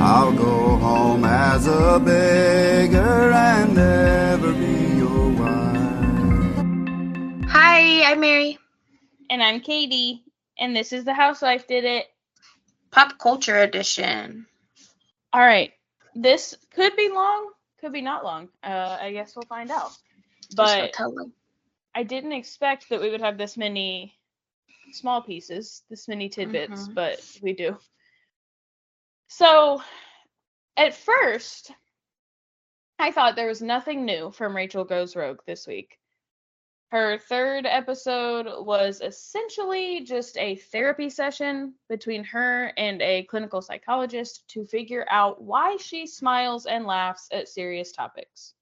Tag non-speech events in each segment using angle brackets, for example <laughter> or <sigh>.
I'll go home as a beggar and never be your wife. Hi, I'm Mary. And I'm Katie, and this is the Housewife Did It. Pop culture edition. All right, this could be long, could be not long. Uh, I guess we'll find out. But I didn't expect that we would have this many small pieces, this many tidbits, Mhm. but we do. So, at first, I thought there was nothing new from Rachel Goes Rogue this week. Her third episode was essentially just a therapy session between her and a clinical psychologist to figure out why she smiles and laughs at serious topics.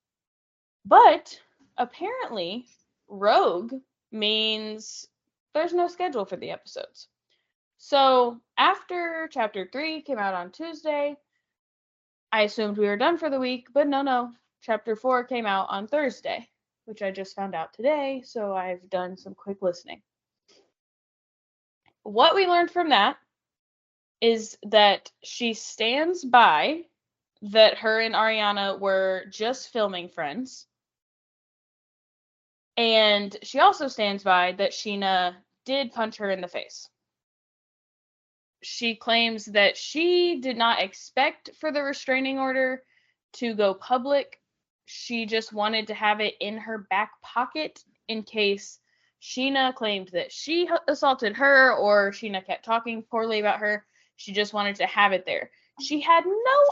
But apparently, rogue means there's no schedule for the episodes. So after chapter three came out on Tuesday, I assumed we were done for the week, but no, no. Chapter four came out on Thursday, which I just found out today, so I've done some quick listening. What we learned from that is that she stands by that her and Ariana were just filming friends. And she also stands by that Sheena did punch her in the face. She claims that she did not expect for the restraining order to go public. She just wanted to have it in her back pocket in case Sheena claimed that she assaulted her or Sheena kept talking poorly about her. She just wanted to have it there. She had no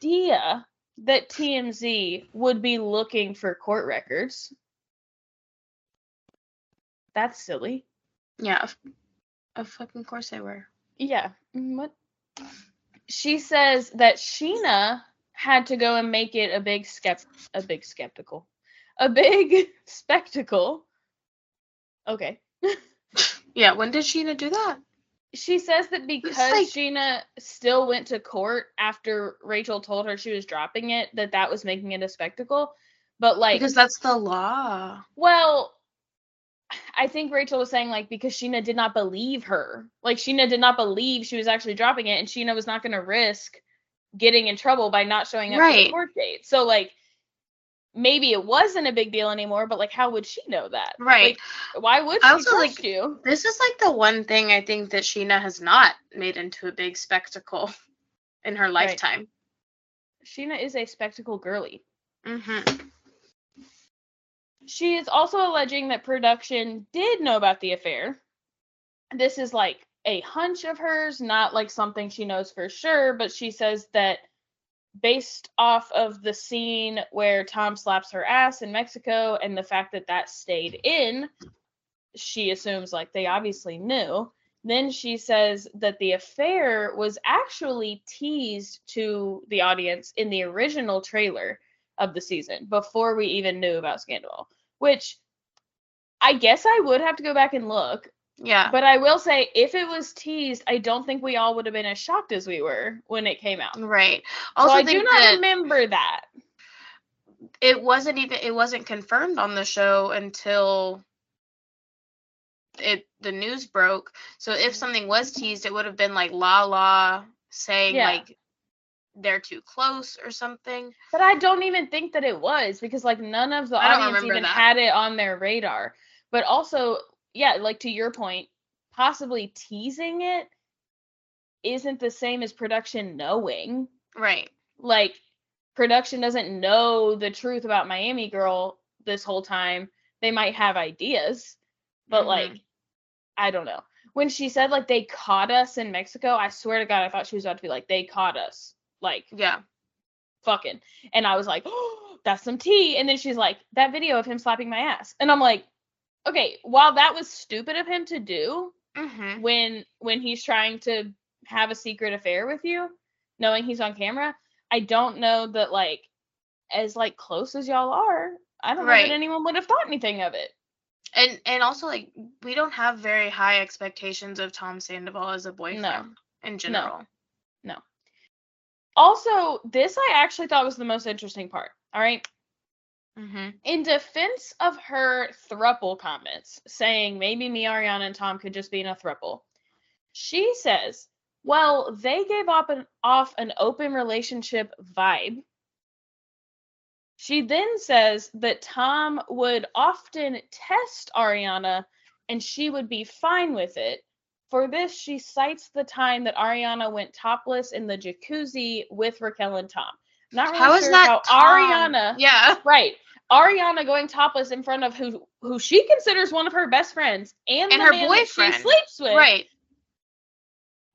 idea that TMZ would be looking for court records. That's silly. Yeah, of, of fucking course they were. Yeah. mm, What? She says that Sheena had to go and make it a big skept a big skeptical. A big <laughs> spectacle. Okay. <laughs> Yeah, when did Sheena do that? She says that because like- Sheena still went to court after Rachel told her she was dropping it, that that was making it a spectacle. But like, Because that's the law. well, I think Rachel was saying like because Sheena did not believe her. Like Sheena did not believe she was actually dropping it, and Sheena was not going to risk getting in trouble by not showing up to the Right. court date. So like maybe it wasn't a big deal anymore, but like how would she know that? Right. Like, why would she I also, trust like, you? This is like the one thing I think that Sheena has not made into a big spectacle in her lifetime. Sheena is a spectacle girly. Mm-hmm. She is also alleging that production did know about the affair. This is like a hunch of hers, not like something she knows for sure, but she says that based off of the scene where Tom slaps her ass in Mexico and the fact that that stayed in, she assumes like they obviously knew. Then she says that the affair was actually teased to the audience in the original trailer of the season before we even knew about Scandoval, which I guess I would have to go back and look. Yeah. But I will say, if it was teased, I don't think we all would have been as shocked as we were when it came out. right. So Also, I do not that remember that. it wasn't even it wasn't confirmed on the show until it the news broke. So if mm-hmm. something was teased, it would have been like La La saying Yeah. like they're too close or something. But I don't even think that it was because like none of the audience even that. had it on their radar. But also, yeah, like to your point, possibly teasing it isn't the same as production knowing. Right. Like production doesn't know the truth about Miami Girl this whole time. They might have ideas, but Mhm. like I don't know. When she said like they caught us in Mexico, I swear to God, I thought she was about to be like they caught us, like Yeah. fucking. And I was like, oh, that's some tea. And then she's like, that video of him slapping my ass. And I'm like, okay, while that was stupid of him to do Mm-hmm. when when he's trying to have a secret affair with you, knowing he's on camera, I don't know that like as like close as y'all are, I don't know that anyone would have thought anything of it. And and also like we don't have very high expectations of Tom Sandoval as a boyfriend in general. Also, this I actually thought was the most interesting part. All right. Mm-hmm. in defense of her thruple comments, saying maybe me, Ariana, and Tom could just be in a thruple, she says Well, they gave up an, off an open relationship vibe. She then says that Tom would often test Ariana and she would be fine with it. For this, she cites the time that Ariana went topless in the jacuzzi with Raquel and Tom. Not really How is sure that how Tom? Ariana Yeah. <laughs> Right. Ariana going topless in front of who who she considers one of her best friends and, And the her boyfriend. she sleeps with. Right.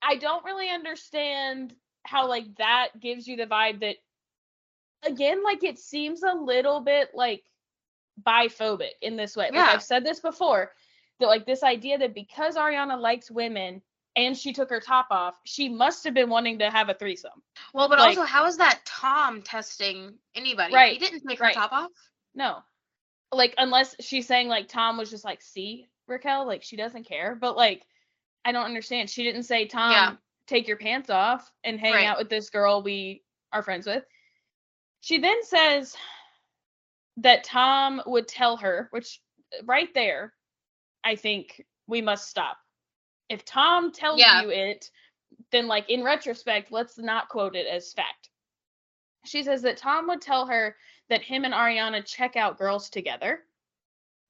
I don't really understand how like that gives you the vibe that again like it seems a little bit like biphobic in this way. Like Yeah. I've said this before that like this idea that because Ariana likes women and she took her top off, she must have been wanting to have a threesome. Well, but Like- also, how is that Tom testing anybody? Right, He didn't take right. her top off. No. Like unless she's saying like Tom was just like, see, Raquel, like she doesn't care. But like I don't understand. She didn't say, Tom, Yeah. take your pants off and hang Right. out with this girl we are friends with. She then says that Tom would tell her, which right there, I think we must stop. If Tom tells Yeah. you it, then like in retrospect, let's not quote it as fact. She says that Tom would tell her that him and Ariana check out girls together.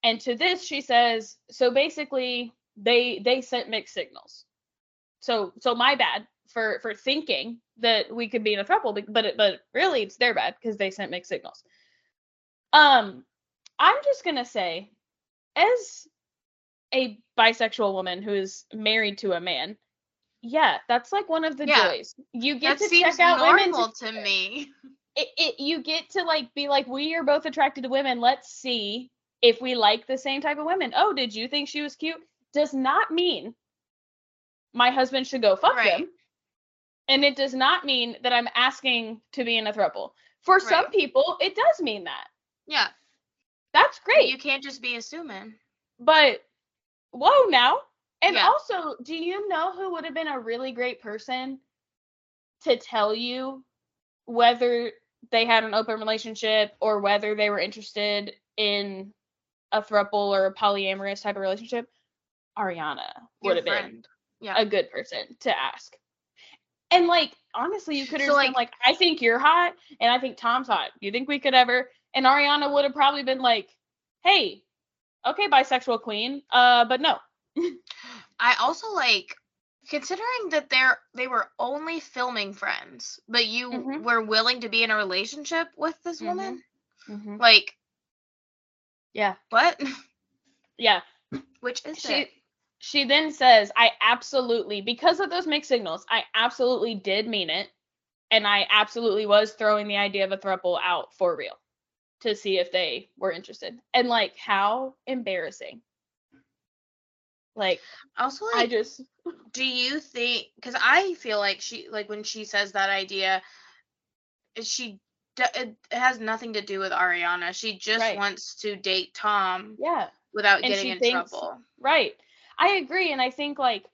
And to this she says, so basically they they sent mixed signals. So so my bad for for thinking that we could be in a throuple, but- but it, but really it's their bad because they sent mixed signals. Um, I'm just gonna say, as a bisexual woman who is married to a man, yeah, that's like one of the Yeah. joys. You get That to check out women to- me. it, it you get to like be like we are both attracted to women let's see if we like the same type of women oh did you think she was cute does not mean my husband should go fuck Right. them and it does not mean that i'm asking to be in a throuple for some people it does mean that Yeah. that's great You can't just be assuming. but whoa now and Yeah. also do you know who would have been a really great person to tell you whether they had an open relationship or whether they were interested in a throuple or a polyamorous type of relationship ariana Your would have been. Yeah. a good person to ask and like honestly you could have So, just been like- like i think you're hot and i think tom's hot you think we could ever and ariana would have probably been like hey okay bisexual queen uh but no <laughs> I also like considering that they're they were only filming friends, but you Mhm. were willing to be in a relationship with this Mhm. woman. Mm-hmm. Like yeah what? yeah <laughs> Which is she it? she then says i absolutely because of those mixed signals i absolutely did mean it and i absolutely was throwing the idea of a throuple out for real to see if they were interested and like how embarrassing like Also, i just do you think? Because I feel like she, like, when she says that idea, she it has nothing to do with Ariana. She just Right. wants to date Tom yeah without And getting in thinks- trouble. Right. I agree. And I think, like,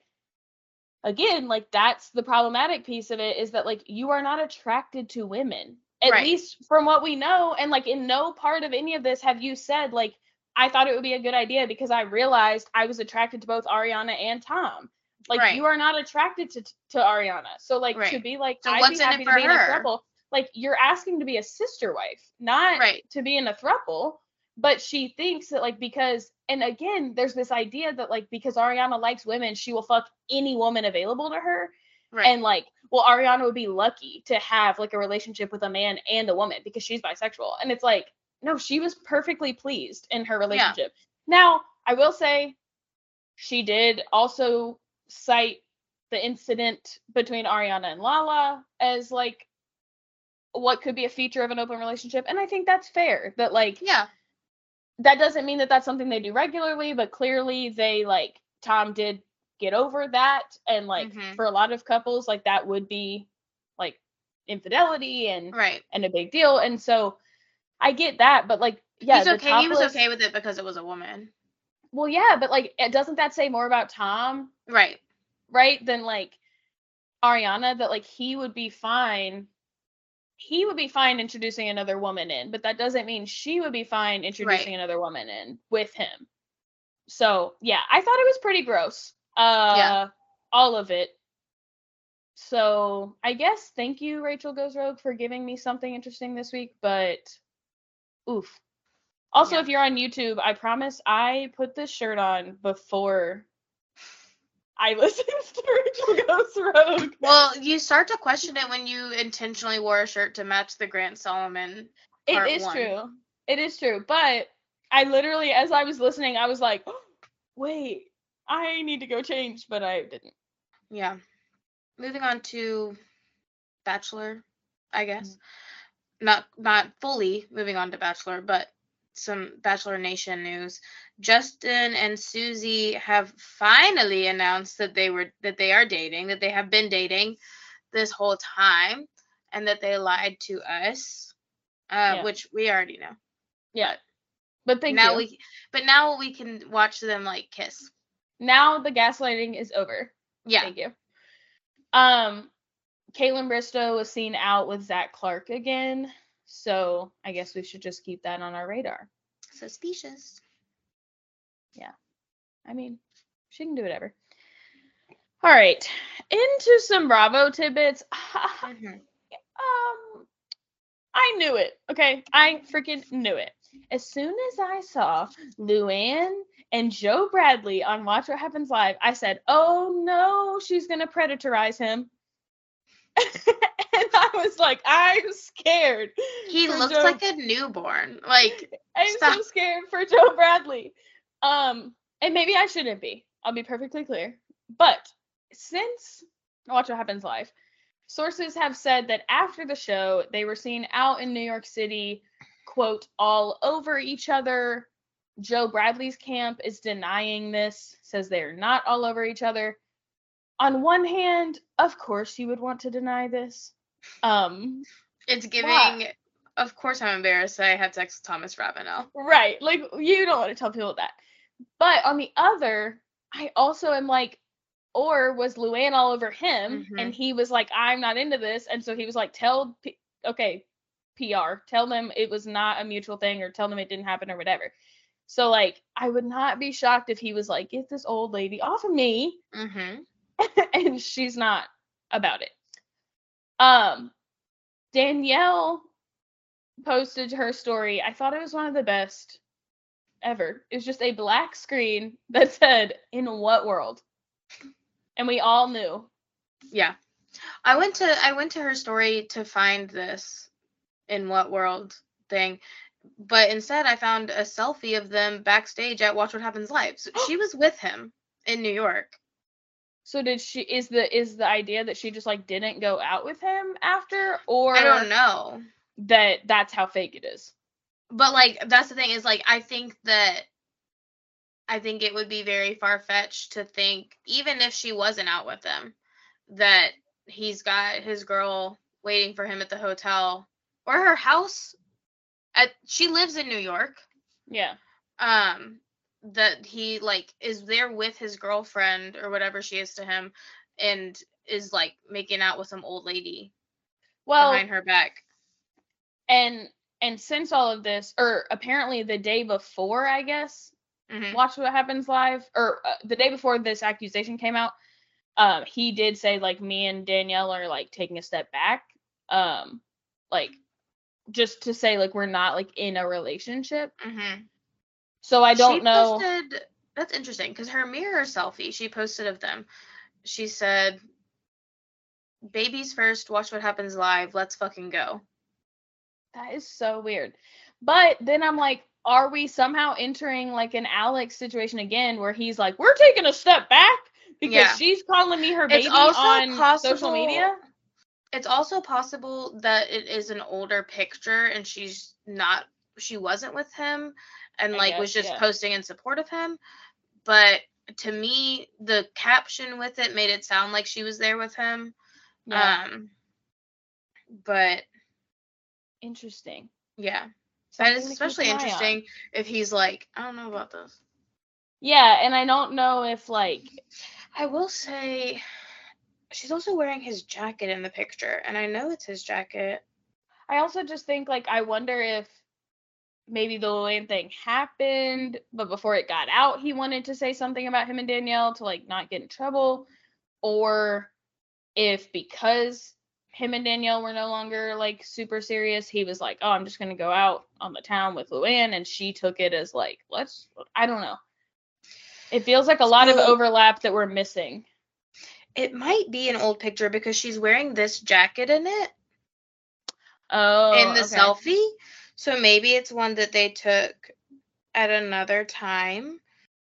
again, like, that's the problematic piece of it is that, like, you are not attracted to women, at Right. least from what we know. And, like, in no part of any of this have you said, like, I thought it would be a good idea because I realized I was attracted to both Ariana and Tom. Like, Right. you are not attracted to, to Ariana. So, like, to be like, So I'd be happy to be in a her? throuple. Like, you're asking to be a sister wife, not Right. to be in a throuple but she thinks that like because and again there's this idea that like because ariana likes women she will fuck any woman available to her Right. and like well ariana would be lucky to have like a relationship with a man and a woman because she's bisexual and it's like no she was perfectly pleased in her relationship now i will say she did also cite the incident between ariana and lala as like what could be a feature of an open relationship and i think that's fair that like yeah. that doesn't mean that that's something they do regularly, but clearly they like Tom did get over that, and like Mhm. for a lot of couples, like that would be like infidelity and Right. and a big deal, and so I get that, but like yeah, He's okay. He was okay with it because it was a woman. Well, yeah, but like doesn't that say more about Tom, Right. right, than like Ariana that like he would be fine. He would be fine introducing another woman in, but that doesn't mean she would be fine introducing another woman in with him. So yeah, I thought it was pretty gross. Uh Yeah. all of it. so I guess thank you, Rachel Goes Rogue, for giving me something interesting this week, but oof. Also, Yeah. if you're on YouTube, I promise I put this shirt on before I <laughs> listened to Rachel Goes Rogue. <laughs> Well, you start to question it when you intentionally wore a shirt to match the Grant Solomon. It is one. true. It is true. But I literally, as I was listening, I was like, <gasps> wait, I need to go change, but I didn't. Yeah. Moving on to Bachelor, I guess. Not not fully moving on to Bachelor, but some Bachelor Nation news. Justin and Susie have finally announced that they were that they are dating, that they have been dating this whole time, and that they lied to us, uh, Yeah. which we already know. Yeah. But thank now you. we but now we can watch them like kiss. Now the gaslighting is over. Yeah. Thank you. Um, Kaitlyn Bristowe was seen out with Zach Clark again, so I guess we should just keep that on our radar. Suspicious. Yeah. I mean, she can do whatever. All right, into some Bravo tidbits. <sighs> Mhm. um, I knew it. Okay, I freaking knew it. As soon as I saw Luann and Joe Bradley on Watch What Happens Live, I said, "Oh no, she's gonna predatorize him." <laughs> and I was like, "I'm scared." He looks Joe- like a newborn. Like I'm so scared for Joe Bradley. Um, and maybe I shouldn't be. I'll be perfectly clear. But since Watch What Happens Live, sources have said that after the show, they were seen out in New York City, quote, all over each other. Joe Bradley's camp is denying this, says they're not all over each other. On one hand, of course you would want to deny this. Um, it's giving. Yeah. Of course, I'm embarrassed that I had sex with Thomas Ravenel. Right. Like you don't want to tell people that. But on the other, I also am like, or was Luann all over him Mhm. and he was like, I'm not into this. And so he was like, tell, P- okay, PR, tell them it was not a mutual thing or tell them it didn't happen or whatever. So like, I would not be shocked if he was like, get this old lady off of me. <laughs> Mm-hmm. and she's not about it. Um, Danielle posted her story. I thought it was one of the best ever. It was just a black screen that <laughs> said, "In what world?" And we all knew. Yeah. I went to I went to her story to find this in what world thing, but instead I found a selfie of them backstage at Watch What Happens Live. So she <gasps> was with him in New York. So did she? Is the is the idea that she just like didn't go out with him after, or I don't know. that that's how fake it is? But like that's the thing is like I think that I think it would be very far fetched to think even if she wasn't out with him that he's got his girl waiting for him at the hotel or her house at she lives in New York Yeah. um that he like is there with his girlfriend or whatever she is to him and is like making out with some old lady Well, behind her back. and and since all of this, or apparently the day before, I guess, Mhm. watch what happens live or uh, the day before this accusation came out um he did say like me and danielle are like taking a step back um like just to say like we're not like in a relationship Mhm. so i don't she know Posted, that's interesting because her mirror selfie she posted of them. She said, "Babies first. Watch what happens live. Let's fucking go." that is so weird but then i'm like are we somehow entering like an alex situation again where he's like we're taking a step back because Yeah. she's calling me her It's baby also on social media It's also possible that it is an older picture and she's not. She wasn't with him, and I like was just yeah. posting in support of him. But to me, the caption with it made it sound like she was there with him. yeah Um. But interesting yeah. Something That is especially eye on. interesting if he's like, I don't know about this. Yeah, and I don't know if like I will say she's also wearing his jacket in the picture, and I know it's his jacket. I also just think like I wonder if maybe the Lillian thing happened, but before it got out, he wanted to say something about him and Danielle to like not get in trouble, or if because him and Danielle were no longer like super serious, he was like, "Oh, I'm just gonna go out on the town with Luann," and she took it as like, "Let's." I don't know. It feels like a lot of overlap that we're missing. It might be an old picture because she's wearing this jacket in it Oh, in the okay. selfie. So maybe it's one that they took at another time.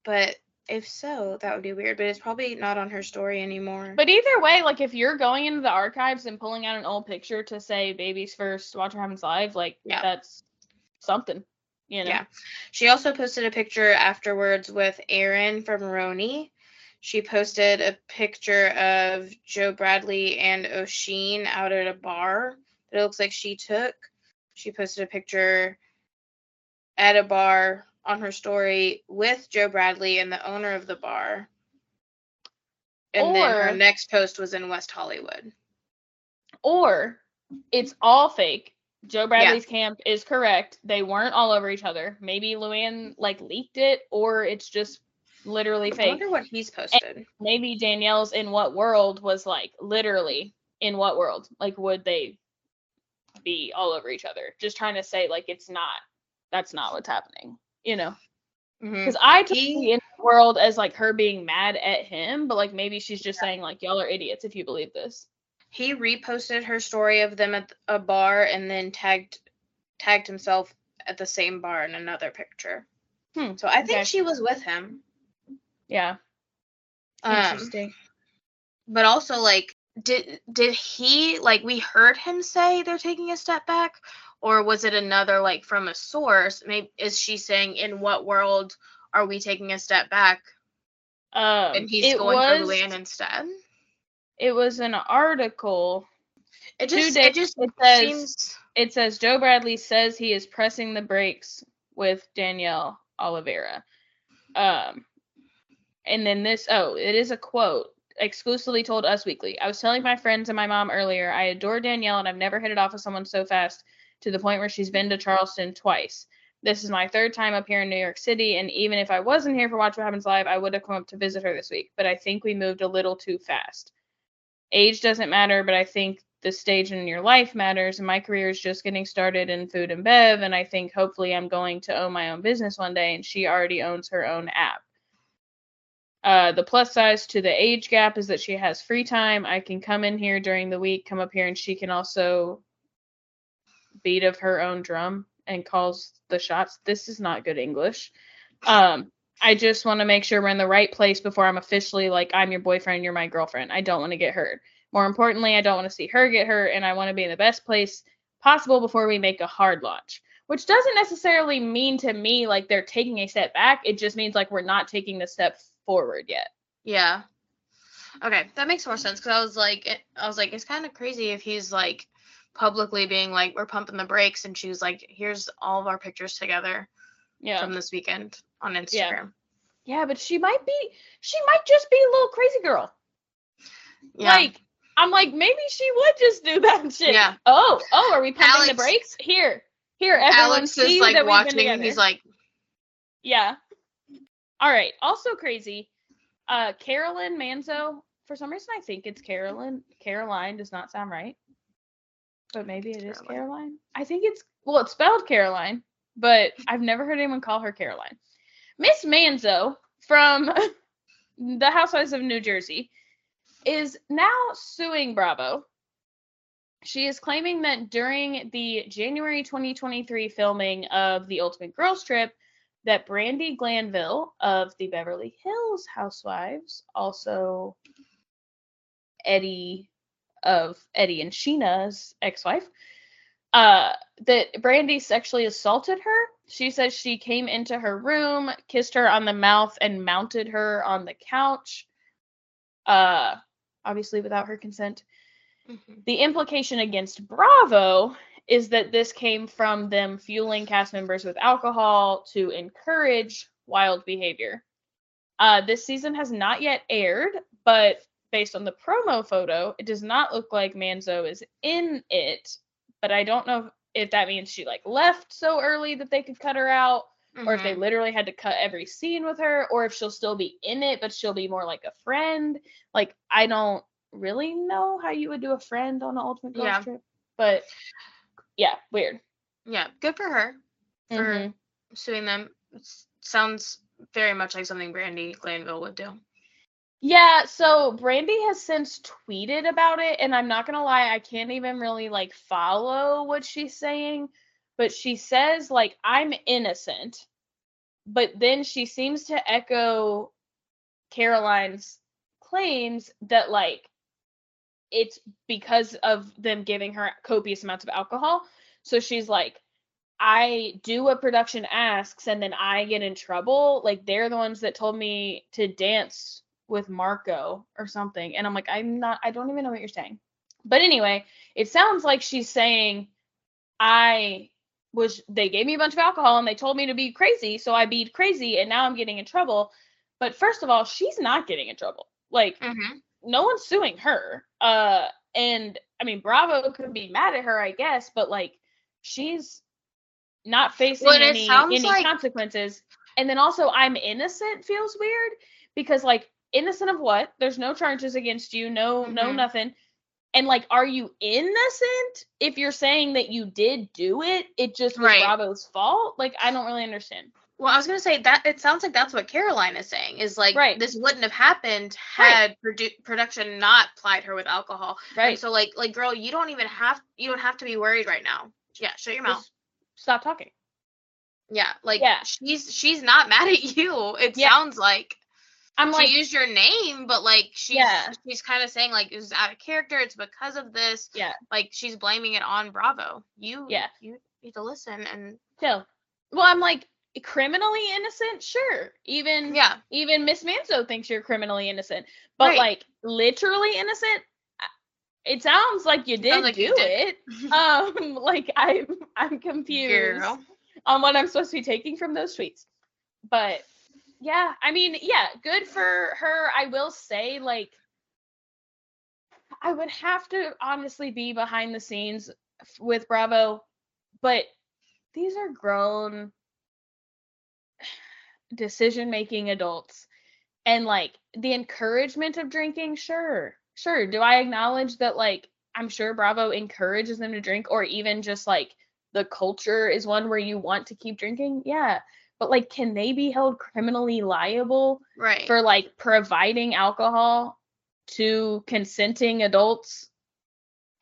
But if so, that would be weird. But it's probably not on her story anymore. But either way, like if you're going into the archives and pulling out an old picture to say "Babies First, Watch What Happens Live," like Yeah. that's something, you know. Yeah. She also posted a picture afterwards with Aaron from Roni. She posted a picture of Joe Bradley and O'Sheen out at a bar that it looks like she took. She posted a picture at a bar on her story with Joe Bradley and the owner of the bar. And then her next post was in West Hollywood. Or it's all fake. Joe Bradley's camp is correct. They weren't all over each other. Maybe Luann like leaked it, or it's just literally I wonder what he's posted. Maybe Danielle's in what world was like literally in what world? Like would they be all over each other? Just trying to say like it's not. That's not what's happening. You know. Because I took He- the in world as like her being mad at him, but like maybe she's just saying like y'all are idiots if you believe this. he reposted her story of them at a bar and then tagged tagged himself at the same bar in another picture. Hmm, So I think okay. she was with him. Yeah. Um, Interesting. but also like did did he like we heard him say they're taking a step back or was it another like from a source? Maybe is she saying in what world are we taking a step back Um, and he's going was, Luann instead? It was an article. It just days- it just it says seems it says Joe Bradley says he is pressing the brakes with Danielle Olivera. Um, and then this oh, it is a quote exclusively told Us Weekly. I was telling my friends and my mom earlier, I adore Danielle and I've never hit it off with someone so fast to the point where she's been to Charleston twice. This is my third time up here in New York City, and even if I wasn't here for Watch What Happens Live, I would have come up to visit her this week. But I think we moved a little too fast. Age doesn't matter, but I think the stage in your life matters. And my career is just getting started in food and bev, and I think hopefully I'm going to own my own business one day. And she already owns her own app. Uh, the plus size to the age gap is that she has free time. I can come in here during the week, come up here, and she can also beat of her own drum and calls the shots. This is not good English. Um, I just want to make sure we're in the right place before I'm officially like I'm your boyfriend, you're my girlfriend. I don't want to get hurt. More importantly, I don't want to see her get hurt, and I want to be in the best place possible before we make a hard launch. Which doesn't necessarily mean to me like they're taking a step back. It just means like we're not taking the step forward yet. Yeah. Okay, that makes more sense because I was like, it, I was like, it's kind of crazy if he's like publicly being like, we're pumping the brakes, and she was like, here's all of our pictures together Yeah. from this weekend on Instagram. Yeah, but she might be she might just be a little crazy girl. Yeah. Like I'm like maybe she would just do that <laughs> shit. Yeah. Oh, oh, are we pumping the brakes? Here. Here, everyone Alex is like that we've been watching, and he's like, Yeah. All right. Also crazy. Uh Carolyn Manzo. For some reason I think it's Carolyn. Caroline does not sound right. But maybe it is Caroline. Caroline. I think it's well, it's spelled Caroline, but I've never heard anyone call her Caroline. Miss Manzo from <laughs> the Housewives of New Jersey is now suing Bravo. She is claiming that during the January 2023 filming of The Ultimate Girls Trip, that Brandi Glanville of the Beverly Hills Housewives, also Eddie of Eddie and Sheena's ex-wife, uh, that Brandi sexually assaulted her. She says she came into her room, kissed her on the mouth, and mounted her on the couch. Uh, obviously without her consent. Mhm. The implication against Bravo is that this came from them fueling cast members with alcohol to encourage wild behavior. Uh, this season has not yet aired, but based on the promo photo, it does not look like Manzo is in it. But I don't know if that means she like left so early that they could cut her out, or if they Mhm. literally had to cut every scene with her, or if she'll still be in it, but she'll be more like a friend. Like I don't really know how you would do a friend on an ultimate girls Yeah. trip. But yeah, weird. Yeah, good for her for Mhm. suing them. S- sounds very much like something Brandi Glanville would do. Yeah, so Brandi has since tweeted about it, and I'm not gonna lie, I can't even really like follow what she's saying, but she says like I'm innocent, but then she seems to echo Caroline's claims that like it's because of them giving her copious amounts of alcohol. So she's like, I do what production asks and then I get in trouble. Like they're the ones that told me to dance with Marco or something. And I'm like, I'm not, I don't even know what you're saying. But anyway, it sounds like she's saying, I was, they gave me a bunch of alcohol and they told me to be crazy. So I be crazy and now I'm getting in trouble. But first of all, she's not getting in trouble. Like, Mm-hmm. No one's suing her. Uh, and I mean, Bravo could be mad at her, I guess, but like, she's not facing Well, any any like- consequences. And then also, I'm innocent feels weird because like, innocent of what? There's no charges against you, no, no, Mhm. nothing. And like, are you innocent if you're saying that you did do it? It just was Right. Bravo's fault. Like, I don't really understand. Well, I was gonna say that it sounds like that's what Caroline is saying. Is like Right. this wouldn't have happened Right. had produ- production not plied her with alcohol. And Right. so like like girl, you don't even have you don't have to be worried right now. Yeah, shut your mouth. Stop talking. Yeah, like Yeah. she's she's not <laughs> mad at you. It Yeah. sounds like I'm she like, used your name, but like she's Yeah. she's kind of saying like it was out of character. It's because of this. yeah. Like she's blaming it on Bravo. You Yeah. you need to listen and chill. Well, I'm like criminally innocent, sure. Even yeah even Miss Manzo thinks you're criminally innocent, but Right. like literally innocent. It sounds like you did like do you did. it. <laughs> Um, <laughs> like I'm I'm confused girl. on what I'm supposed to be taking from those tweets. But yeah, I mean, yeah, good for her. I will say, like, I would have to honestly be behind the scenes with Bravo, but these are grown decision making adults. And like the encouragement of drinking, sure. Sure. Do I acknowledge that like I'm sure Bravo encourages them to drink or even just like the culture is one where you want to keep drinking? Yeah. But like can they be held criminally liable Right. for like providing alcohol to consenting adults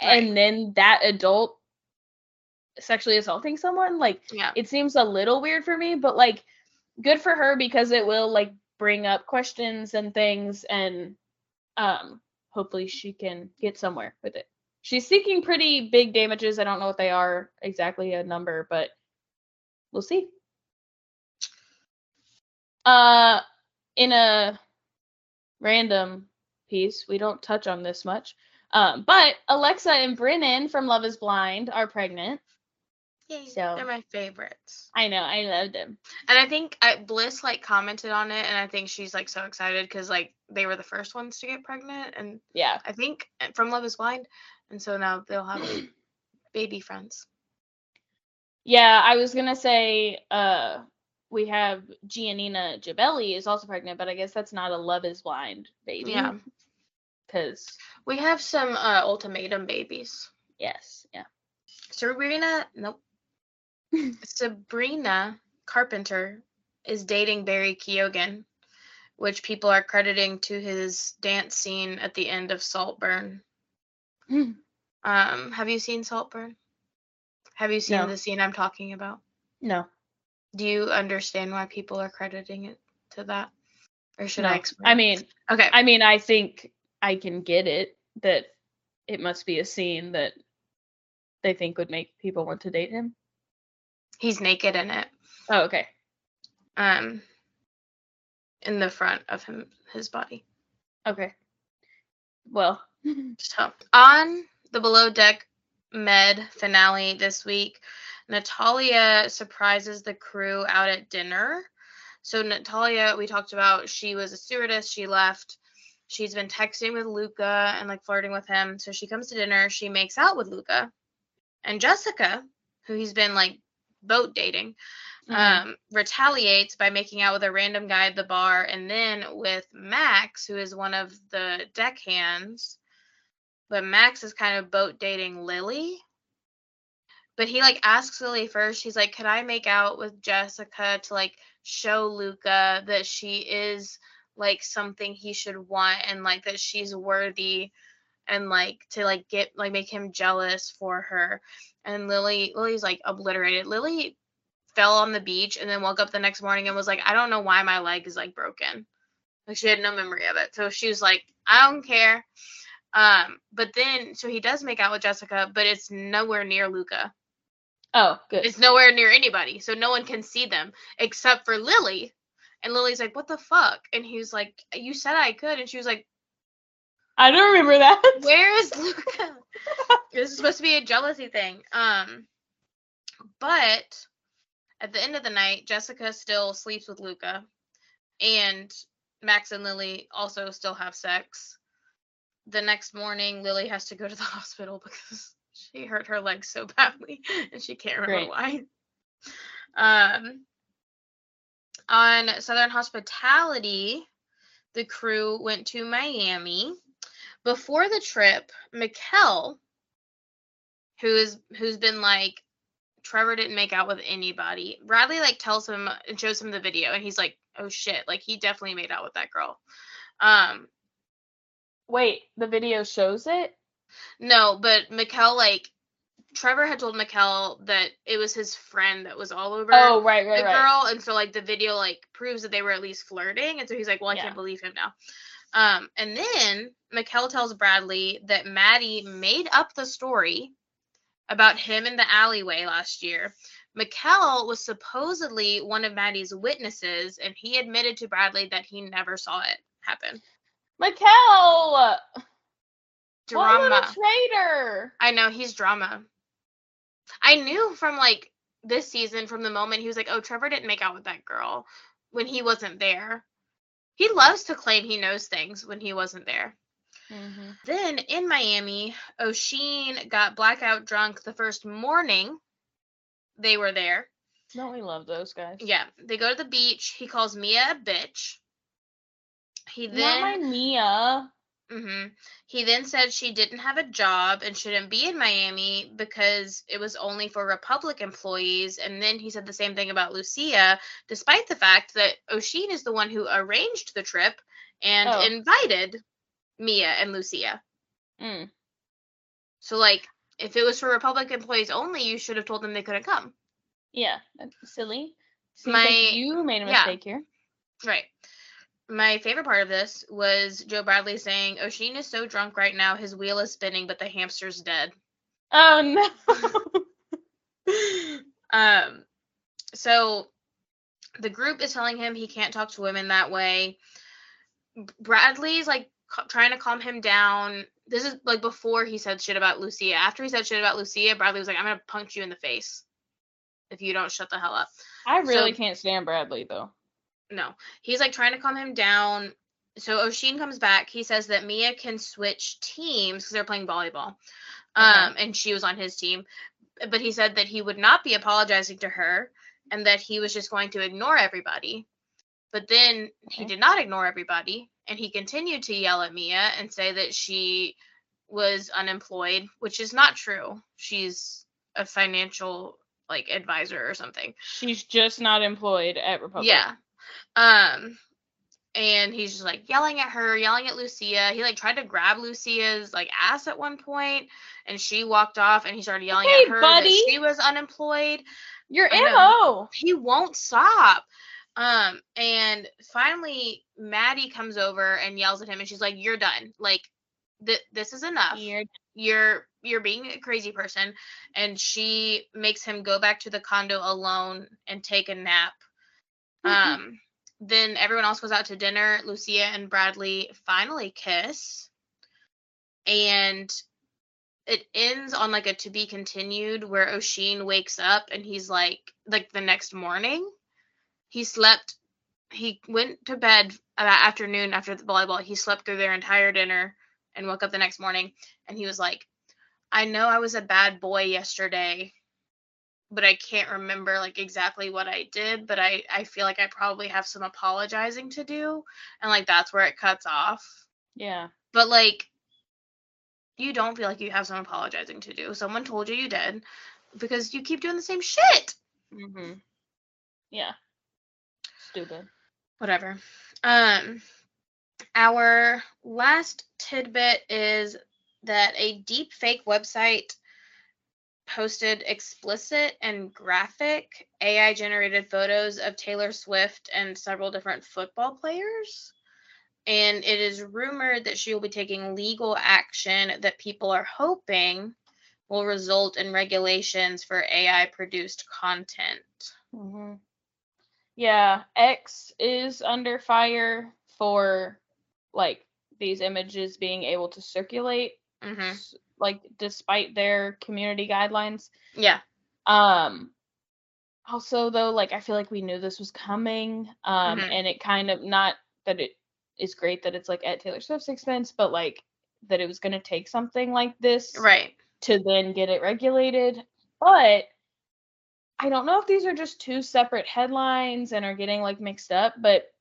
Right. and then that adult sexually assaulting someone? Like yeah. it seems a little weird for me, but like good for her because it will like bring up questions and things and um hopefully she can get somewhere with it. She's seeking pretty big damages. I don't know what they are exactly a number, but we'll see. Uh in a random piece, we don't touch on this much. Um, but Alexa and Brennan from Love is Blind are pregnant. Yay, So- They're my favorites. I know, I love them. And I think I, Bliss like commented on it, and I think she's like so excited because like they were the first ones to get pregnant, and Yeah. I think uh, from Love Is Blind, and so now they'll have <clears throat> baby friends. Yeah, I was gonna say uh we have Giannina Gibelli is also pregnant, but I guess that's not a Love is Blind baby. Yeah. <laughs> Because We have some uh, ultimatum babies. yes, yeah. Sabrina, nope. Sabrina Carpenter is dating Barry Keoghan, which people are crediting to his dance scene at the end of Saltburn. Hmm. Um, have you seen Saltburn? Have you seen No. the scene I'm talking about? No. Do you understand why people are crediting it to that? Or should I explain? I mean okay. I mean I think I can get it that it must be a scene that they think would make people want to date him. He's naked in it. Oh, okay. Um in the front of him his body. Okay. Well, <laughs> So on the below deck med finale this week, Natalia surprises the crew out at dinner. So Natalia, we talked about, she was a stewardess. She left. She's been texting with Luca and like flirting with him. So she comes to dinner. She makes out with Luca, and Jessica, who he's been like boat dating, mhm. um, retaliates by making out with a random guy at the bar, and then with Max, who is one of the deckhands, but Max is kind of boat dating Lily. But he like asks Lily first. He's like, "Could I make out with Jessica to like show Luca that she is like something he should want and like that she's worthy and like to like get like make him jealous for her." And Lily Lily's like obliterated. Lily fell on the beach and then woke up the next morning and was like, "I don't know why my leg is like broken." Like she had no memory of it. So she was like, "I don't care." Um, but then so he does make out with Jessica, but it's nowhere near Luca. Oh, good. It's nowhere near anybody. So no one can see them except for Lily. And Lily's like, "What the fuck?" And he was like, "You said I could." And she was like, I don't remember that. "Where is Luca?" this is supposed to be a jealousy thing. Um, but at the end of the night, Jessica still sleeps with Luca, and Max and Lily also still have sex. The next morning, Lily has to go to the <laughs> hospital because she hurt her leg so badly <laughs> and she can't remember Great. why. Um, on Southern Hospitality, the crew went to Miami. Before the trip, Mikel, who is who's been like Trevor didn't make out with anybody. Bradley like tells him and shows him the video and he's like, "Oh shit, like he definitely made out with that girl." Um Wait, the video shows it? no, but Mikel like Trevor had told Mikel that it was his friend that was all over Oh, right, right, the right. girl and so like the video like proves that they were at least flirting and so he's like, "Well, I Yeah. can't believe him now." Um and then Mikel tells Bradley that Maddie made up the story about him in the alleyway last year. Mikel was supposedly one of Maddie's witnesses, and he admitted to Bradley that he never saw it happen. Mikel! What a Drama. traitor! I know he's drama. I knew from like this season, from the moment he was like, "Oh, Trevor didn't make out with that girl," when he wasn't there. He loves to claim he knows things when he wasn't there. Mm-hmm. Then in Miami, O'Sheen got blackout drunk the first morning they were there. Don't we love those guys? Yeah, they go to the beach. He calls Mia a bitch. He then Not my Mia. Hmm he then said she didn't have a job and shouldn't be in Miami because it was only for Republic employees. And then he said the same thing about Lucia, despite the fact that O'Sheen is the one who arranged the trip and Oh. invited Mia and Lucia. Mm. So like, if it was for Republic employees only, you should have told them they couldn't come. Yeah, that's silly. Seems My- like you made a yeah. mistake here. Right. My favorite part of this was Joe Bradley saying, O'Sheen is so drunk right now, his wheel is spinning, but the hamster's dead. Oh no. <laughs> um, so the group is telling him he can't talk to women that way. Bradley's like ca- trying to calm him down. This is like before he said shit about Lucia. After he said shit about Lucia, Bradley was like, I'm gonna punch you in the face if you don't shut the hell up. I really So- can't stand Bradley though. No. He's like trying to calm him down. So O'Sheen comes back. He says that Mia can switch teams because they're playing volleyball. Um, and she was on his team. But he said that he would not be apologizing to her and that he was just going to ignore everybody. But then he did not ignore everybody and he continued to yell at Mia and say that she was unemployed, which is not true. She's a financial like advisor or something. She's just not employed at Republic. Yeah. Um and he's just like yelling at her, yelling at Lucia. He like tried to grab Lucia's like ass at one point and she walked off and he started yelling Hey, at her buddy. that she was unemployed. Your. MO. He won't stop. Um and finally Maddie comes over and yells at him and she's like you're done. Like th- this is enough Weird. you're you're being a crazy person and she makes him go back to the condo alone and take a nap Mhm. um then everyone else goes out to dinner. Lucia and bradley finally kiss. And it ends on like a to be continued where O'Sheen wakes up and he's like like the next morning. He slept he went to bed that afternoon after the volleyball. He slept through their entire dinner and woke up the next morning and he was like I know I was a bad boy yesterday but I can't remember like exactly what I did but I I feel like I probably have some apologizing to do and like that's where it cuts off Yeah. but like you don't feel like you have some apologizing to do. Someone told you you did because you keep doing the same shit. Mm-hmm. Yeah. Stupid. Whatever. Um, our last tidbit is that a deep fake website posted explicit and graphic AI generated photos of Taylor Swift and several different football players. And it is rumored that she will be taking legal action that people are hoping will result in regulations for AI produced content. Mm-hmm. Yeah, X is under fire for like these images being able to circulate, hmm s- like despite their community guidelines. Yeah. Um also though like I feel like we knew this was coming um Mhm. and it kind of not that it is great that it's like at Taylor Swift's expense but like that it was going to take something like this Right. to then get it regulated but I don't know if these are just two separate headlines and are getting like mixed up but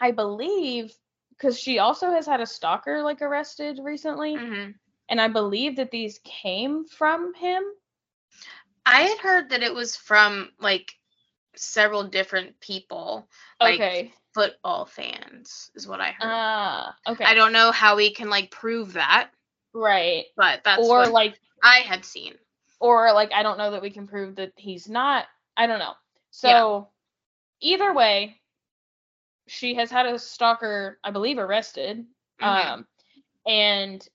I believe cuz she also has had a stalker like arrested recently hmm and I believe that these came from him I had heard that it was from like several different people, like okay football fans, is what I heard. ah okay I don't know how we can like prove that, Right. but that's or what like I had seen. or like I don't know that we can prove that he's not. I don't know. So Yeah. either way, she has had a stalker, I believe, arrested. Mhm. Um and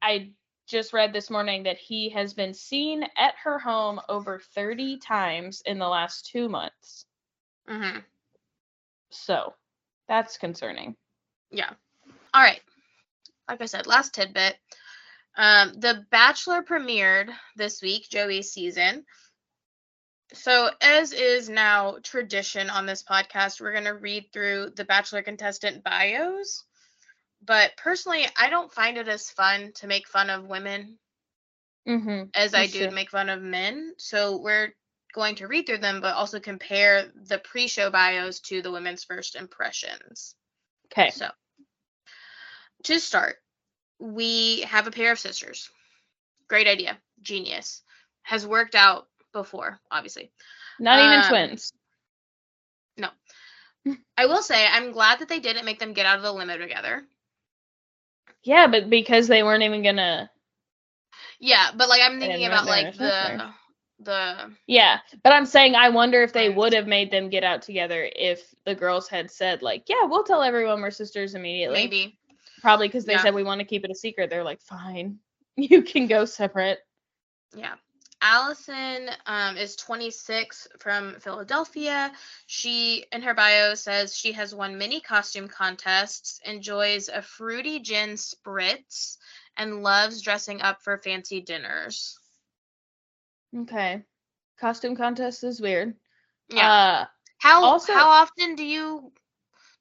I just read this morning that he has been seen at her home over 30 times in the last 2 months. hmm So, that's concerning. Yeah. All right. Like I said, last tidbit. Um, the Bachelor premiered this week, Joey's season. So, as is now tradition on this podcast, we're going to read through the Bachelor contestant bios. But personally, I don't find it as fun to make fun of women Mhm. as I do true. to make fun of men. So, we're going to read through them, but also compare the pre show bios to the women's first impressions. Okay. So, to start, we have a pair of sisters. Great idea. Genius. Has worked out before, obviously. Not even um, twins. No. I will say, I'm glad that they didn't make them get out of the limo together. Yeah, but because they weren't even to Yeah, but like I'm thinking about like the the Yeah, but I'm saying I wonder if they would have made them get out together if the girls had said like, "Yeah, we'll tell everyone we're sisters immediately." maybe Probably because they Yeah. said we want to keep it a secret. They're like, "Fine, <laughs> you can go separate." Yeah. Allison um, is 26 from Philadelphia. She, in her bio, says she has won many costume contests, enjoys a fruity gin spritz, and loves dressing up for fancy dinners. Okay, costume contest is weird. Yeah. Uh, how also- how often do you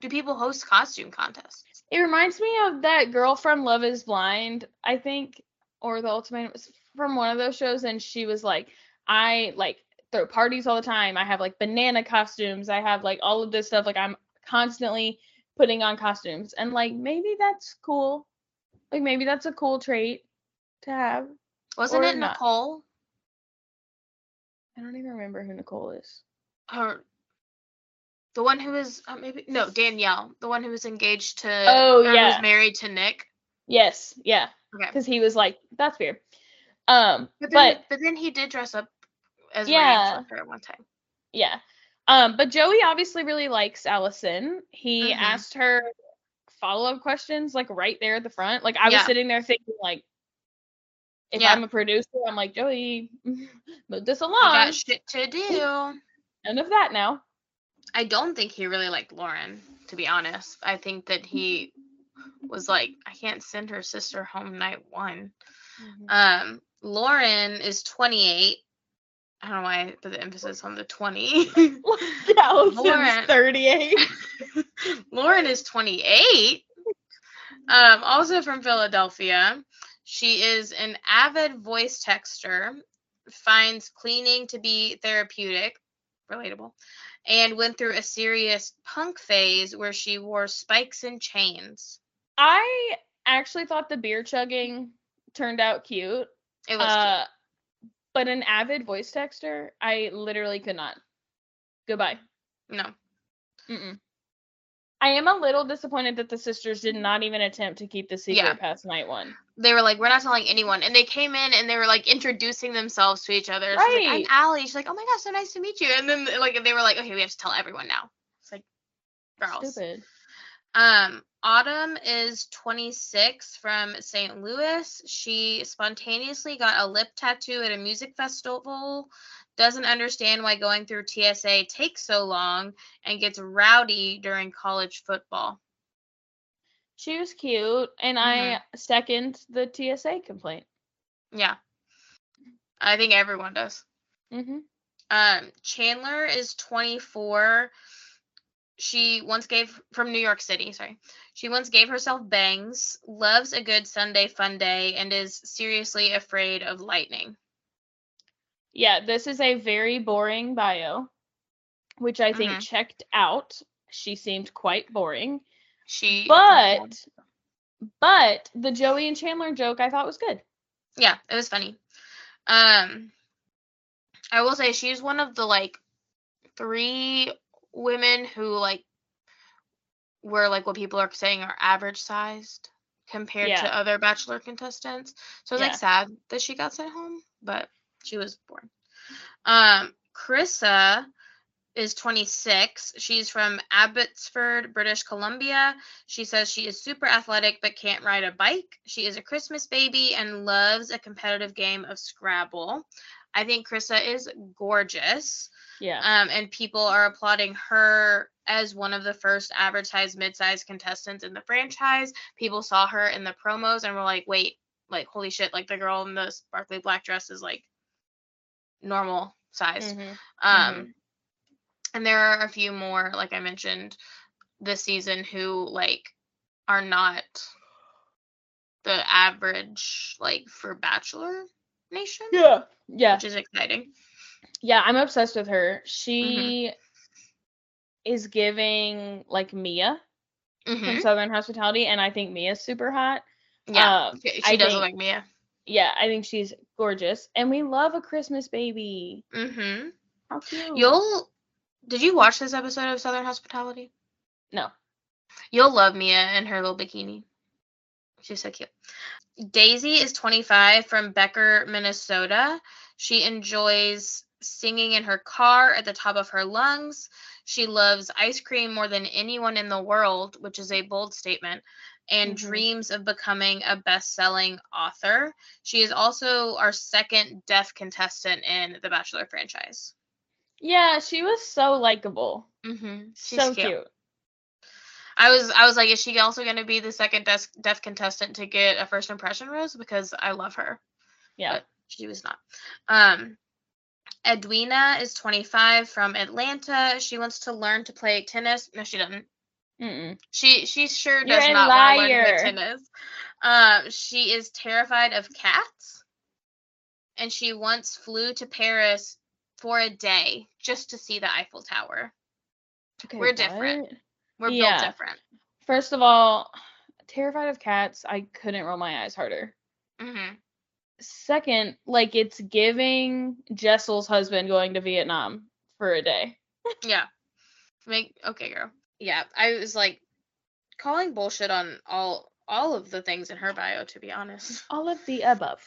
do people host costume contests? it reminds me of that girl from Love Is Blind, I think, or The Ultimate from one of those shows, and she was like, "I like throw parties all the time. I have like banana costumes. I have like all of this stuff. Like I'm constantly putting on costumes, and like maybe that's cool. Like maybe that's a cool trait to have. Wasn't it not. Nicole? I don't even remember who Nicole is. Or the one who was uh, maybe no Danielle, the one who was engaged to Oh, yeah. was married to Nick. Yes, yeah, Okay. because he was like, that's weird. Um, But but then, but, then he did dress up as Yeah. For one time. Yeah. Um, but Joey obviously really likes Allison. He Mhm. asked her follow up questions like right there at the front. Like I was Yeah. sitting there thinking like if Yeah. I'm a producer, I'm like, Joey, <laughs> move this along. got shit to do. None of that now. I don't think he really liked Lauren, to be honest. I think that he was like, I can't send her sister home night one. Um, Lauren is 28. I don't know why I put the emphasis on the 20. <laughs> Lauren. 38. <laughs> Lauren is 28. Um, also from Philadelphia. She is an avid voice texter, finds cleaning to be therapeutic, relatable, and went through a serious punk phase where she wore spikes and chains. I actually thought the beer chugging turned out cute. It was Uh, but an avid voice texter, I literally could not. Goodbye. No. Mm-mm. I am a little disappointed that the sisters did not even attempt to keep the secret Yeah. past night one. They were like, we're not telling anyone. And they came in and they were like introducing themselves to each other. She's like, I'm Allie. She's like, oh my gosh, so nice to meet you. And then like they were like, okay, we have to tell everyone now. It's like, girls. Stupid. Um, Autumn is 26 from St. Louis. She spontaneously got a lip tattoo at a music festival. Doesn't understand why going through TSA takes so long and gets rowdy during college football. She was cute, and I second the TSA complaint. Yeah. I think everyone does. Mm-hmm. Um, Chandler is 24. She once gave from New York City, sorry. She once gave herself bangs, loves a good Sunday fun day, and is seriously afraid of lightning. Yeah, this is a very boring bio, which I think Mhm. checked out. She seemed quite boring, She but <laughs> but the Joey and Chandler joke I thought was good. yeah, it was funny. Um, I will say she's one of the like three women who like were like what people are saying are average sized compared Yeah. to other bachelor contestants. So it's Yeah. like sad that she got sent home, but she was born. Um, Krissa is 26. She's from Abbotsford, British Columbia. She says she is super athletic but can't ride a bike. She is a Christmas baby and loves a competitive game of Scrabble. I think Krissa is gorgeous. Yeah. Um, and people are applauding her as one of the first advertised mid-sized contestants in the franchise. People saw her in the promos and were like, "Wait, like holy shit! Like the girl in the sparkly black dress is like normal size." Mhm. Um, and there are a few more, like I mentioned, this season who like are not the average like for Bachelor Nation, Yeah. Yeah. which is exciting. Yeah, I'm obsessed with her. She Mm-hmm. is giving like Mia hmm from Southern Hospitality, and I think Mia's super hot. Yeah, Um, she, she I does think- like Mia. Yeah, I think she's gorgeous, and we love a Christmas baby. Mm-hmm. How cute! You'll. Did you watch this episode of Southern Hospitality? no. You'll love Mia and her little bikini. She's so cute. Daisy is 25 from Becker, Minnesota. She enjoys singing in her car at the top of her lungs. She loves ice cream more than anyone in the world, which is a bold statement, and Mhm. dreams of becoming a best selling author. She is also our second deaf contestant in the Bachelor franchise. Yeah, she was so likable. Mm-hmm. So cute. I was I was like, is she also going to be the second deaf, deaf contestant to get a first impression rose? Because I love her. Yeah. But she was not. Um, Edwina is 25 from Atlanta. She wants to learn to play tennis. No, she doesn't. Mm-mm. She she sure You're does not want to learn tennis. Um, she is terrified of cats, and she once flew to Paris for a day just to see the Eiffel Tower. Okay, We're different. We're Yeah. built different. First of all, terrified of cats. I couldn't roll my eyes harder. hmm Second, like it's giving Jessel's husband going to Vietnam for a day. Yeah. Make okay, girl. Yeah, I was like calling bullshit on all all of the things in her bio to be honest. <laughs> All of the above.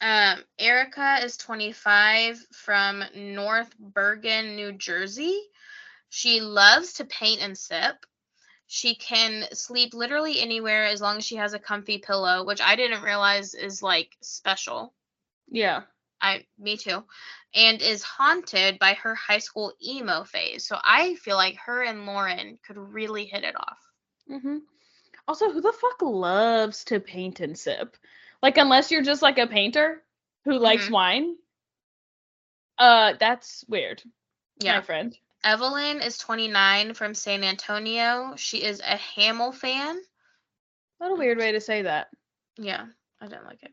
Um Erica is 25 from North Bergen, New Jersey. She loves to paint and sip. She can sleep literally anywhere as long as she has a comfy pillow, which I didn't realize is like special. Yeah. I me too. And is haunted by her high school emo phase. So I feel like her and Lauren could really hit it off. hmm Also, who the fuck loves to paint and sip? Like, unless you're just like a painter who likes Mhm. wine. Uh, that's weird, Yeah. my friend. Evelyn is 29 from San Antonio. She is a Hamill fan. What a weird way to say that. Yeah, I didn't like it.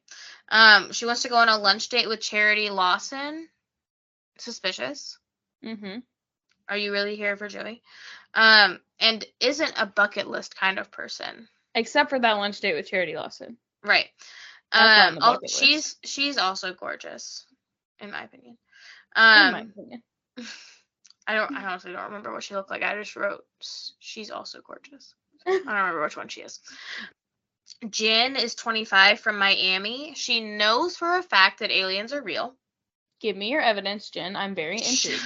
Um, she wants to go on a lunch date with Charity Lawson. Suspicious. Mm-hmm. Are you really here for Joey? Um, and isn't a bucket list kind of person. Except for that lunch date with Charity Lawson. Right. That's Um, list. she's she's also gorgeous, in my opinion. in Um, my opinion. <laughs> I don't. I honestly don't remember what she looked like. I just wrote she's also gorgeous. <laughs> I don't remember which one she is. Jen is 25 from Miami. She knows for a fact that aliens are real. Give me your evidence, Jen. I'm very <laughs> intrigued.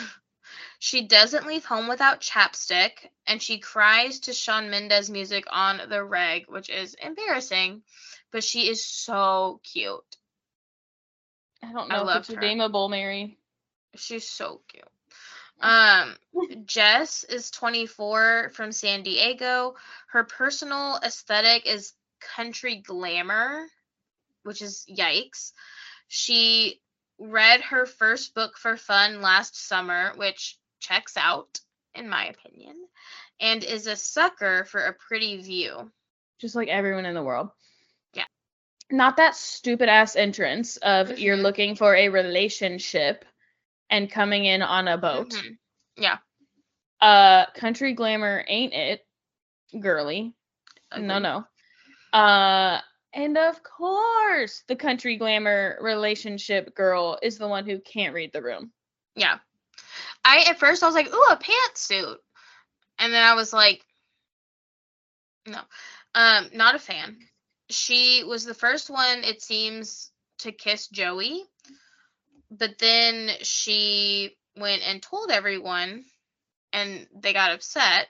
She doesn't leave home without chapstick, and she cries to Shawn Mendes music on the reg, which is embarrassing, but she is so cute. I don't know I if it's her. redeemable, Mary. She's so cute. Um, Jess is 24 from San Diego. Her personal aesthetic is country glamour, which is yikes. She read her first book for fun last summer, which checks out, in my opinion, and is a sucker for a pretty view. Just like everyone in the world. Yeah. Not that stupid ass entrance of you're Mhm. looking for a relationship and coming in on a boat. Mhm. Yeah. Uh country glamour ain't it, girly. No, no. Uh and of course, the country glamour relationship girl is the one who can't read the room. Yeah. I at first I was like, ooh, a pantsuit. And then I was like, no. Um, not a fan. She was the first one, it seems, to kiss Joey. But then she went and told everyone and they got upset.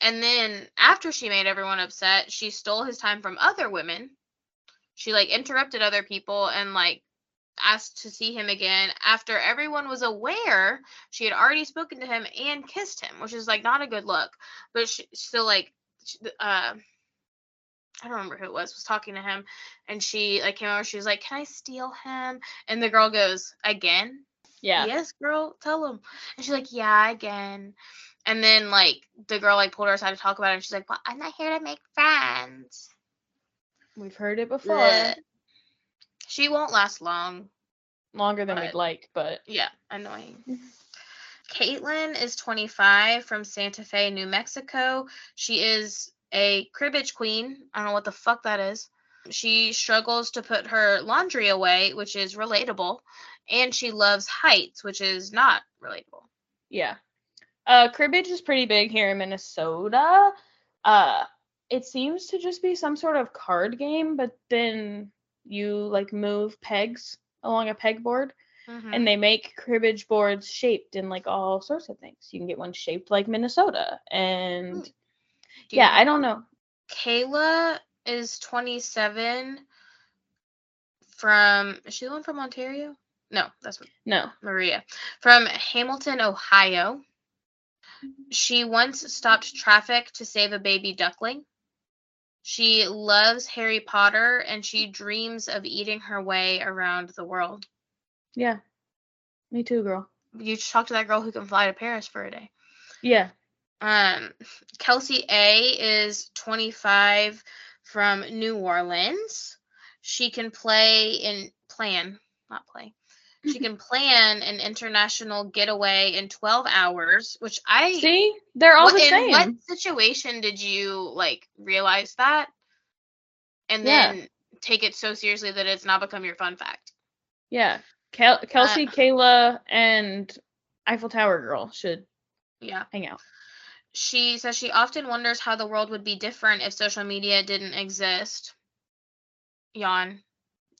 And then after she made everyone upset, she stole his time from other women. She like interrupted other people and like asked to see him again after everyone was aware she had already spoken to him and kissed him, which is like not a good look. But she still like, uh, I don't remember who it was was talking to him, and she like came over. She was like, "Can I steal him?" And the girl goes, "Again." Yeah. Yes, girl, tell him. And she's like, yeah, again. And then like the girl like pulled her aside to talk about it, and she's like, well, I'm not here to make friends. We've heard it before. Blech. She won't last long. Longer than we'd like, but Yeah, annoying. Caitlin is 25 from Santa Fe, New Mexico. She is a cribbage queen. I don't know what the fuck that is. She struggles to put her laundry away, which is relatable, and she loves heights, which is not relatable. yeah. Uh cribbage is pretty big here in Minnesota. Uh it seems to just be some sort of card game, but then you like move pegs along a pegboard Mhm. and they make cribbage boards shaped in like all sorts of things. You can get one shaped like Minnesota and Do you yeah, know- I don't know. Kayla is 27 from is she the one from Ontario? No, that's No. Maria. From Hamilton, Ohio. She once stopped traffic to save a baby duckling. She loves Harry Potter and she dreams of eating her way around the world. Yeah. Me too, girl. You should talk to that girl who can fly to Paris for a day. Yeah. Um, Kelsey A is 25 from New Orleans. She can play in plan, not play. <laughs> She can plan an international getaway in 12 hours, which I See? They're all what, the in same. what situation did you like realize that and Yeah. then take it so seriously that it's now become your fun fact? Yeah. Kel- Uh, Kelsey, Kayla, and Eiffel Tower girl should Yeah. hang out. She says she often wonders how the world would be different if social media didn't exist. Yawn.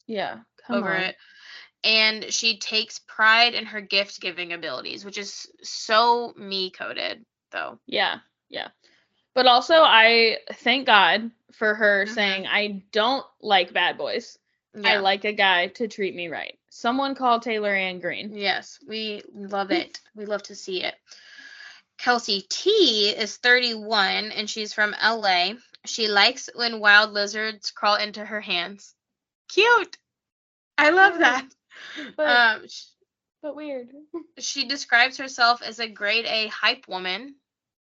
Yeah. Come over on. it. And she takes pride in her gift giving abilities, which is so me coded, though. Yeah. Yeah. But also, I thank God for her Mhm. saying, I don't like bad boys. I like a guy to treat me right. Someone called Taylor Ann Green. Yes, we love <laughs> it. We love to see it. Kelsey T is 31 and she's from LA. She likes when wild lizards crawl into her hands. Cute. I love that. <laughs> But, Um, sh- but weird. she describes herself as a grade A hype woman,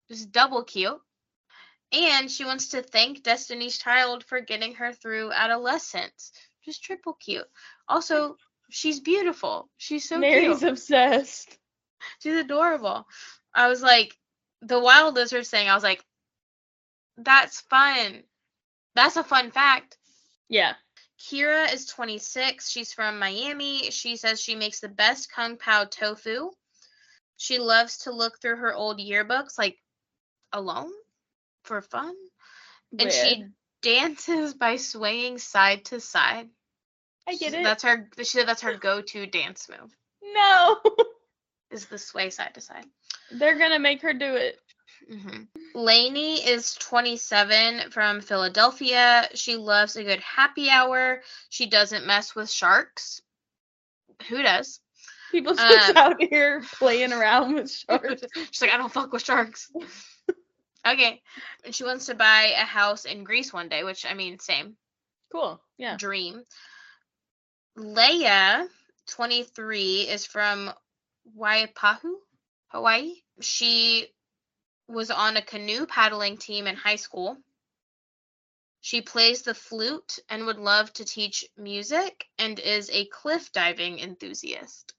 just double cute. And she wants to thank Destiny's Child for getting her through adolescence. Just triple cute. Also, she's beautiful. She's so Mary's cute. obsessed. She's adorable. I was like, the wild lizard thing, I was like, that's fun. That's a fun fact. Yeah. Kira is 26. She's from Miami. She says she makes the best kung pao tofu. She loves to look through her old yearbooks, like alone for fun. And she dances by swaying side to side. I get it. That's her. She said that's her go-to dance move. no. <laughs> Is the sway side to side. They're gonna make her do it. hmm Lainey is 27 from Philadelphia. She loves a good happy hour. She doesn't mess with sharks. Who does? People just Um, out here playing around with <laughs> sharks. She's like, I don't fuck with sharks. okay. And she wants to buy a house in Greece one day, which I mean, same Cool. Yeah. dream. Leia, 23, is from Waipahu, Hawaii. She was on a canoe paddling team in high school. She plays the flute and would love to teach music and is a cliff diving enthusiast.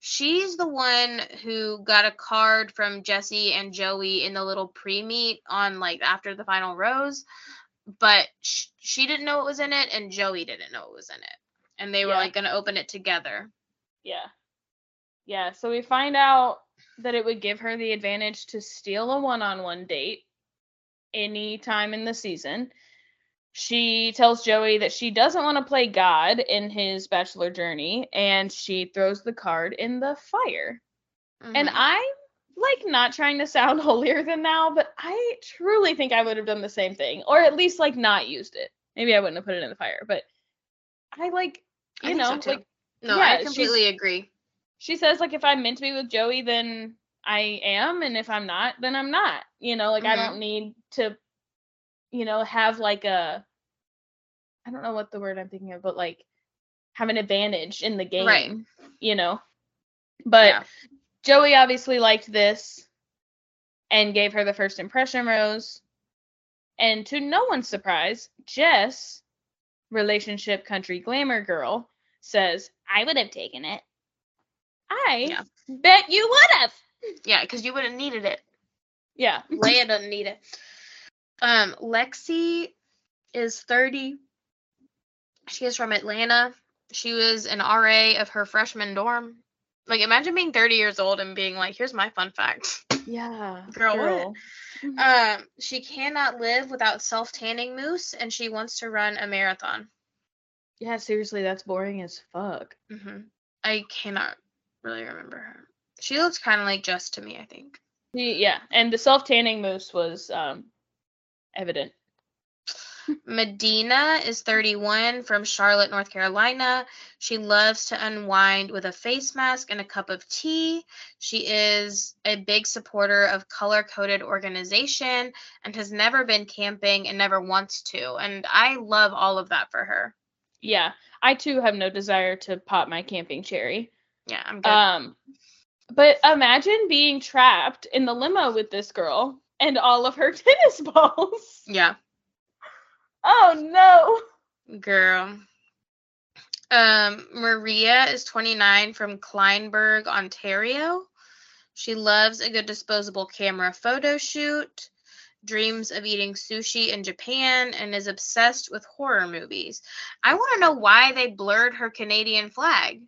She's the one who got a card from Jesse and Joey in the little pre-meet on like after the final rose, but sh- she didn't know what was in it and Joey didn't know what was in it. And they were Yeah. like going to open it together. Yeah. Yeah. So we find out that it would give her the advantage to steal a one on one date any time in the season. She tells Joey that she doesn't want to play God in his bachelor journey and she throws the card in the fire. And Mhm. I'm like not trying to sound <laughs> holier than thou, but I truly think I would have done the same thing or at least like not used it. Maybe I wouldn't have put it in the fire, but I like, you so, know, too. like no, yeah, I completely agree. She says like if I'm meant to be with Joey, then I am, and if I'm not, then I'm not. You know, like I Mhm. don't need to, you know, have like a I don't know what the word I'm thinking of, but like have an advantage in the game. Right. You know. But yeah. Joey obviously liked this and gave her the first impression rose. And to no one's surprise, Jess, relationship country glamour girl, says, I would have taken it. I Yeah. bet you would have. Yeah, because you would have needed it. Yeah. <laughs> Leia doesn't need it. Um, Lexi is 30. She is from Atlanta. She was an RA of her freshman dorm. Like, imagine being 30 years old and being like, here's my fun fact. Yeah. Girl, what? Um, she cannot live without self tanning mousse and she wants to run a marathon. Yeah, seriously, that's boring as fuck. hmm I cannot really remember her. She looks kind of like Jess to me, I think. Yeah, and the self tanning mousse was um evident. Madina is 31 from Charlotte, North Carolina. She loves to unwind with a face mask and a cup of tea. She is a big supporter of color coded organization and has never been camping and never wants to. And I love all of that for her. Yeah, I too have no desire to pop my camping cherry. Yeah, I'm good. Um, but imagine being trapped in the limo with this girl and all of her <laughs> tennis balls. yeah, Oh no. girl. Um, Maria is 29 from Kleinburg, Ontario. She loves a good disposable camera photo shoot, dreams of eating sushi in Japan, and is obsessed with horror movies. I want to know why they blurred her Canadian flag.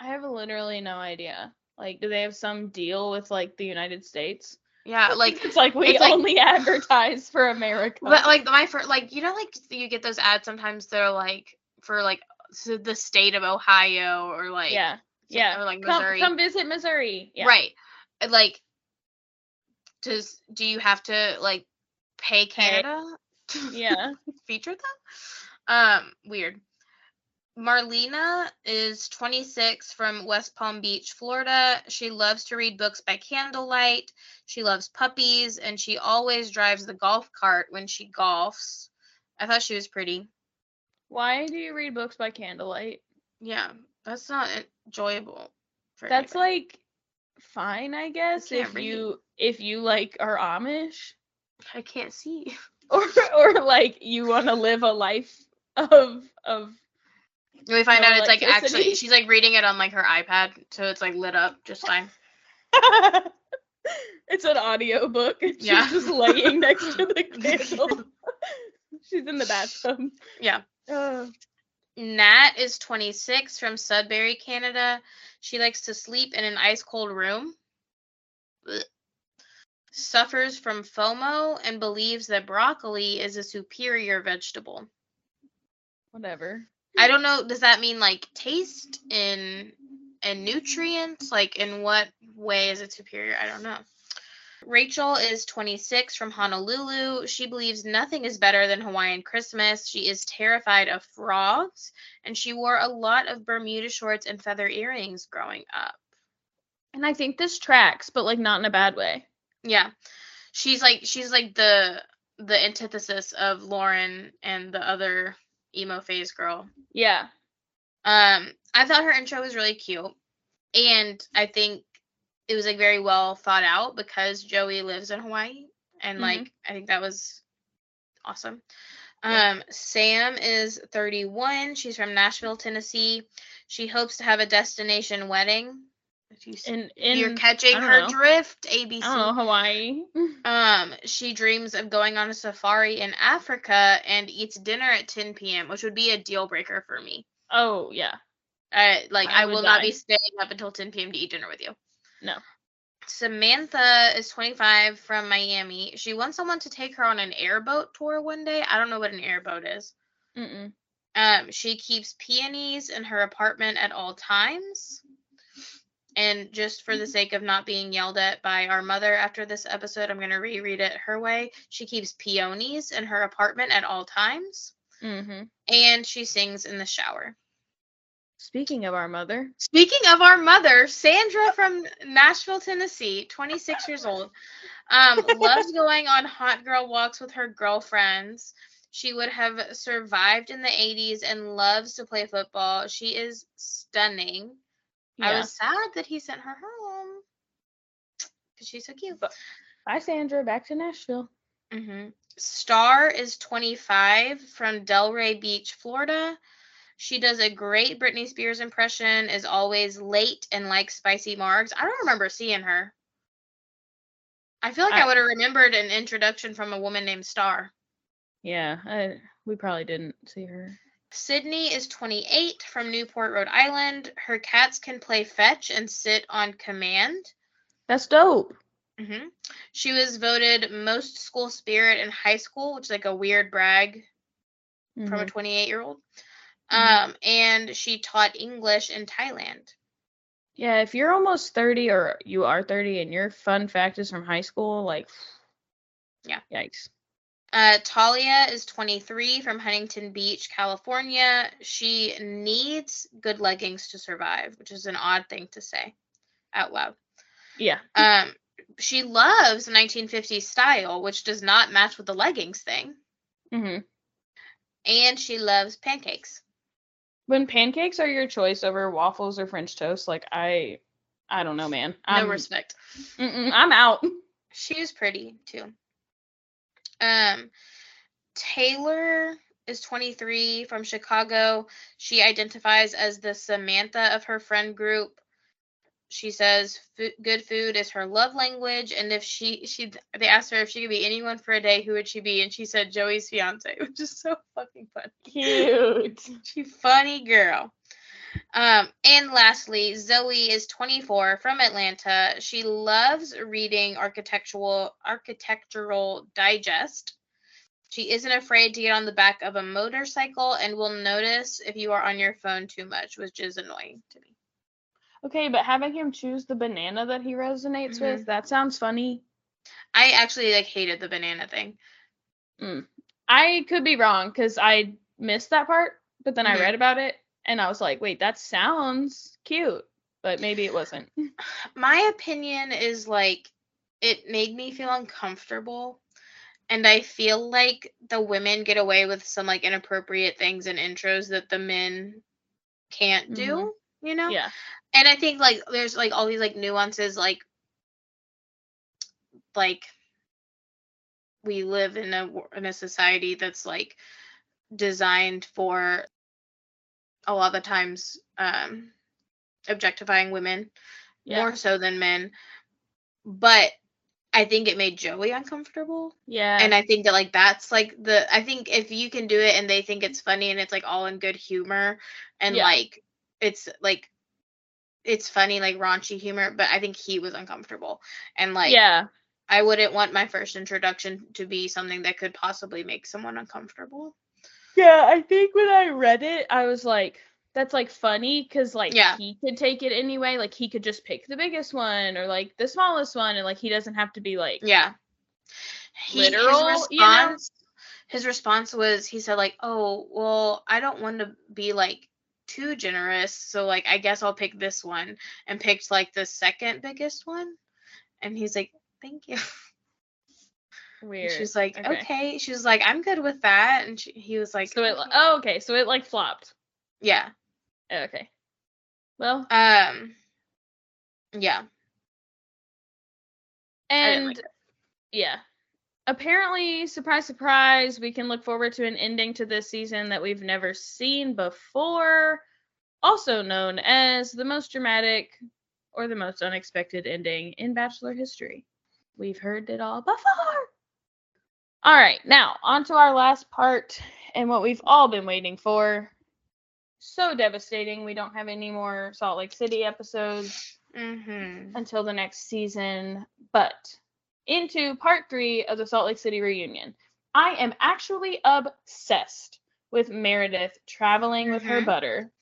I have literally no idea. Like, do they have some deal with like the United States? Yeah, <laughs> like, it's like we it's like- only <laughs> advertise for America. but like my first, like you know, like you get those ads sometimes. They're like for like the state of Ohio or like yeah, yeah. or like Come, Missouri. come visit Missouri. Yeah. Right. Like, does do you have to like pay Canada to Yeah. <laughs> feature them? Um, weird. Marlena is 26 from West Palm Beach, Florida. She loves to read books by candlelight. She loves puppies and she always drives the golf cart when she golfs. I thought she was pretty. Why do you read books by candlelight? Yeah, that's not enjoyable. For That's anybody. like fine, I guess, can't if read. you if you like are Amish I can't see. <laughs> or or like you want to live a life of of We find out it's like actually she's like reading it on like her iPad, so it's like lit up just fine. <laughs> it's an audio book. <laughs> She's Yeah. just laying next to the <laughs> candle. She's in the bathtub. Yeah. Uh, Nat is 26 from Sudbury, Canada. She likes to sleep in an ice cold room. Blech. Suffers from FOMO and believes that broccoli is a superior vegetable. Whatever. I don't know. Does that mean like taste in and nutrients? Like in what way is it superior? I don't know. Rachel is 26 from Honolulu. She believes nothing is better than Hawaiian Christmas. She is terrified of frogs, and she wore a lot of Bermuda shorts and feather earrings growing up. And I think this tracks, but like not in a bad way. Yeah, she's like she's like the the antithesis of Lauren and the other emo phase girl. Yeah. Um, I thought her intro was really cute, and I think it was like very well thought out because Joey lives in Hawaii, and Mhm. like I think that was awesome. Yeah. Um, Sam is 31. She's from Nashville, Tennessee. She hopes to have a destination wedding. You, in, in, you're catching her know. drift, ABC. don't Hawaii. <laughs> Um, she dreams of going on a safari in Africa and eats dinner at 10 p.m., which would be a deal breaker for me. Oh yeah. I like I I, will not be staying up until 10 p.m. to eat dinner with you. No. Samantha is 25 from Miami. She wants someone to take her on an airboat tour one day. I don't know what an airboat is. Mm-mm. Um, she keeps peonies in her apartment at all times. And just for the sake of not being yelled at by our mother after this episode, I'm going to reread it her way. She keeps peonies in her apartment at all times. Mm-hmm. And she sings in the shower. Speaking of our mother, Speaking of our mother, Sandra from Nashville, Tennessee, 26 years old, um, <laughs> loves going on hot girl walks with her girlfriends. She would have survived in the 80s and loves to play football. She is stunning. I was sad that he sent her home because she's so cute. Bye, Sandra. Back to Nashville. hmm Star is 25 from Delray Beach, Florida. She does a great Britney Spears impression, is always late and likes spicy margs. I don't remember seeing her. I feel like I, I- would have remembered an introduction from a woman named Star. Yeah, I, we probably didn't see her. Sydney is 28 from Newport, Rhode Island. Her cats can play fetch and sit on command. That's dope. hmm She was voted most school spirit in high school, which is like a weird brag from a Mhm. 28 year old. Mhm. Um, and she taught English in Thailand. Yeah, if you're almost 30 or you are 30 and your fun fact is from high school, like, Yeah. Yikes. Uh, Talia is 23 from Huntington Beach, California. She needs good leggings to survive, which is an odd thing to say out loud. Yeah. Um, she loves 1950s style, which does not match with the leggings thing. hmm And she loves pancakes. When pancakes are your choice over waffles or French toast, like, I, I don't know, man. No I'm, respect. I'm out. She was pretty too. Um, Taylor is 23 from Chicago. She identifies as the Samantha of her friend group. She says "Fu- good food is her love language, and if she she they asked her if she could be anyone for a day, who would she be? And she said Joey's fiance, <laughs> which is so fucking funny. Cute. She funny girl. Um, and lastly, Zoe is 24 from Atlanta. She loves reading architectural architectural digest. She isn't afraid to get on the back of a motorcycle and will notice if you are on your phone too much, which is annoying to me. Okay, but having him choose the banana that he resonates Mhm. with, that sounds funny. I actually like hated the banana thing. I could be wrong because I missed that part, but then Mhm. I read about it and I was like, wait, that sounds cute, but maybe it wasn't. <sighs> My opinion is like it made me feel uncomfortable. And I feel like the women get away with some like inappropriate things in intros that the men can't do, mm-hmm. you know? yeah. And I think like there's like all these like nuances like like we live in a in a society that's like designed for a lot of the times um objectifying women Yeah. more so than men but I think it made Joey uncomfortable. Yeah. And I think that like that's like the I think if you can do it and they think it's funny and it's like all in good humor and Yeah. like it's like it's funny like raunchy humor, but I think he was uncomfortable. And like yeah. I wouldn't want my first introduction to be something that could possibly make someone uncomfortable. Yeah, I think when I read it, I was like, that's like funny because like Yeah. he could take it anyway. Like he could just pick the biggest one or like the smallest one, and like he doesn't have to be like Yeah. He, Literal, his you know? his response was he said like, "Oh, well, I don't want to be like too generous, so like I guess I'll pick this one." And picked like the second biggest one. And he's like, "Thank you." <laughs> And weird. She's like, Okay. "Okay." She was like, "I'm good with that." And she, he was like, so it "Okay." oh okay, so it like flopped. "Yeah." Okay. Well, Um yeah. And like yeah. Apparently, surprise, surprise, we can look forward to an ending to this season that we've never seen before, also known as the most dramatic or the most unexpected ending in Bachelor history. We've heard it all before. All right, now on to our last part and what we've all been waiting for. So devastating. We don't have any more Salt Lake City episodes Mhm. until the next season, but into part three of the Salt Lake City reunion. I am actually obsessed with Meredith traveling with her Mhm. butter.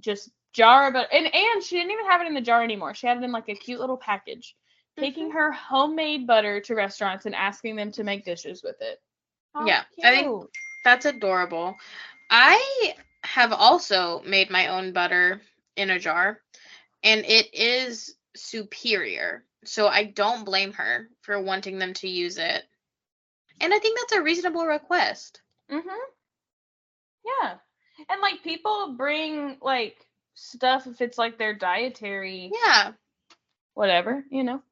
Just jar of butter. And, and she didn't even have it in the jar anymore. She had it in like a cute little package. Taking her homemade butter to restaurants and asking them to make dishes with it. How Yeah, I think- That's adorable. I have also made my own butter in a jar, and it is superior. So I don't blame her for wanting them to use it. And I think that's a reasonable request. Mm Mhm. Yeah. And like people bring like stuff if it's like their dietary Yeah. Whatever, you know.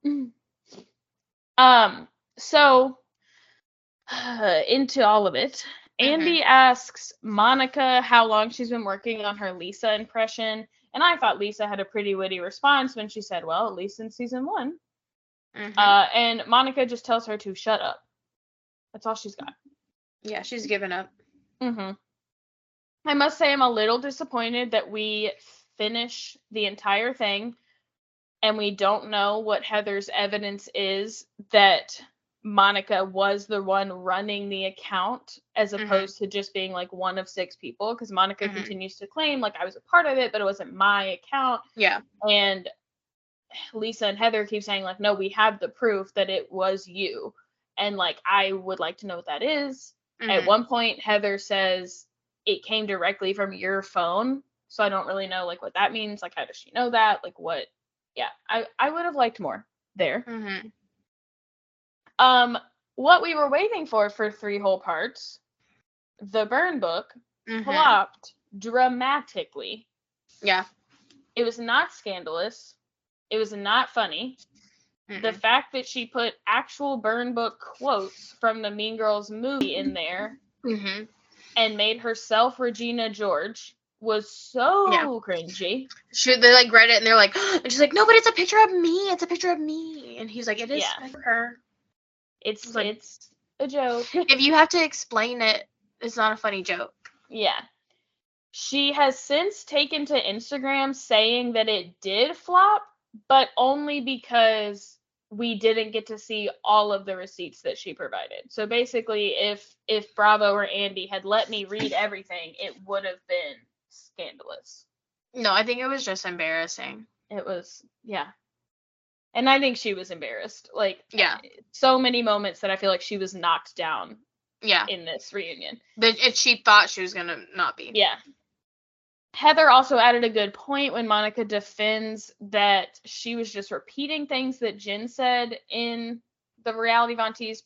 Um, so <sighs> into all of it, Andy asks Monica how long she's been working on her Lisa impression, and I thought Lisa had a pretty witty response when she said, "Well, at least in season one." Mhm. Uh, and Monica just tells her to shut up. That's all she's got. yeah, she's given up. Mm-hmm. I must say, I'm a little disappointed that we finish the entire thing and we don't know what Heather's evidence is that Monica was the one running the account as Mhm. opposed to just being like one of six people. Because Monica Mhm. continues to claim, like, I was a part of it, but it wasn't my account. Yeah. And Lisa and Heather keep saying, like, no, we have the proof that it was you. And like, I would like to know what that is. At Mhm. one point, Heather says it came directly from your phone. So I don't really know like what that means. Like, how does she know that? Like, what? Yeah, I I would have liked more there. Mhm. Um, what we were waiting for for three whole parts, the burn book Mhm. flopped dramatically. Yeah. It was not scandalous. It was not funny. The Mm-mm. fact that she put actual burn book quotes from the Mean Girls movie in there Mhm. and made herself Regina George was so Yeah. cringy. She, they like read it and they're like, <gasps> and she's like, no, but it's a picture of me. It's a picture of me. And he's like, it is Yeah. for her. It's It's like- it's a joke. <laughs> If you have to explain it, it's not a funny joke. yeah. She has since taken to Instagram saying that it did flop, but only because we didn't get to see all of the receipts that she provided. So basically if if Bravo or Andy had let me read everything, it would have been scandalous. No, I think it was just embarrassing. It was yeah. And I think she was embarrassed. Like Yeah. so many moments that I feel like she was knocked down Yeah. in this reunion. But it, she thought she was gonna not be. Yeah. Heather also added a good point when Monica defends that she was just repeating things that Jen said in the Reality Von Tease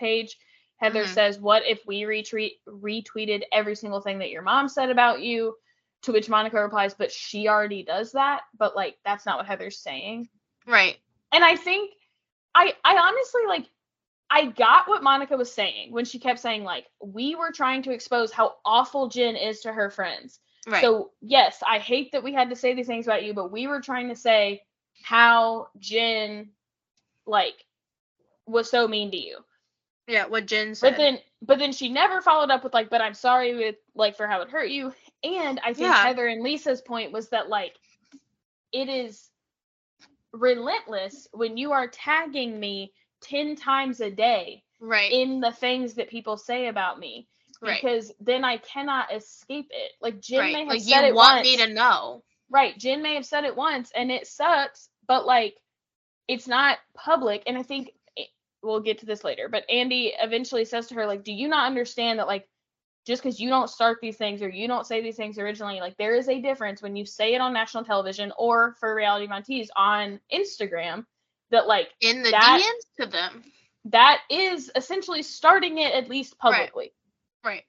page. Heather Mhm. says, What if we retweet retweeted every single thing that your mom said about you? To which Monica replies, But she already does that. But like that's not what Heather's saying. Right. And I think I I honestly like I got what Monica was saying when she kept saying like we were trying to expose how awful Jen is to her friends. Right. So yes, I hate that we had to say these things about you, but we were trying to say how Jen like was so mean to you. Yeah, what Jen said. But then but then she never followed up with like, but I'm sorry with like for how it hurt you. And I think Yeah. Heather and Lisa's point was that like it is relentless when you are tagging me 10 times a day right. in the things that people say about me right. because then I cannot escape it. Like Jen right. may have said it once. Like said you it want once. me to know. Right. Jen may have said it once and it sucks, but like it's not public. And I think we'll get to this later, but Andy eventually says to her, like, do you not understand that, like, just because you don't start these things or you don't say these things originally, like, there is a difference when you say it on national television or for Reality Von Tease on Instagram that, like, In the That- DMs to them. that is essentially starting it at least publicly. Right.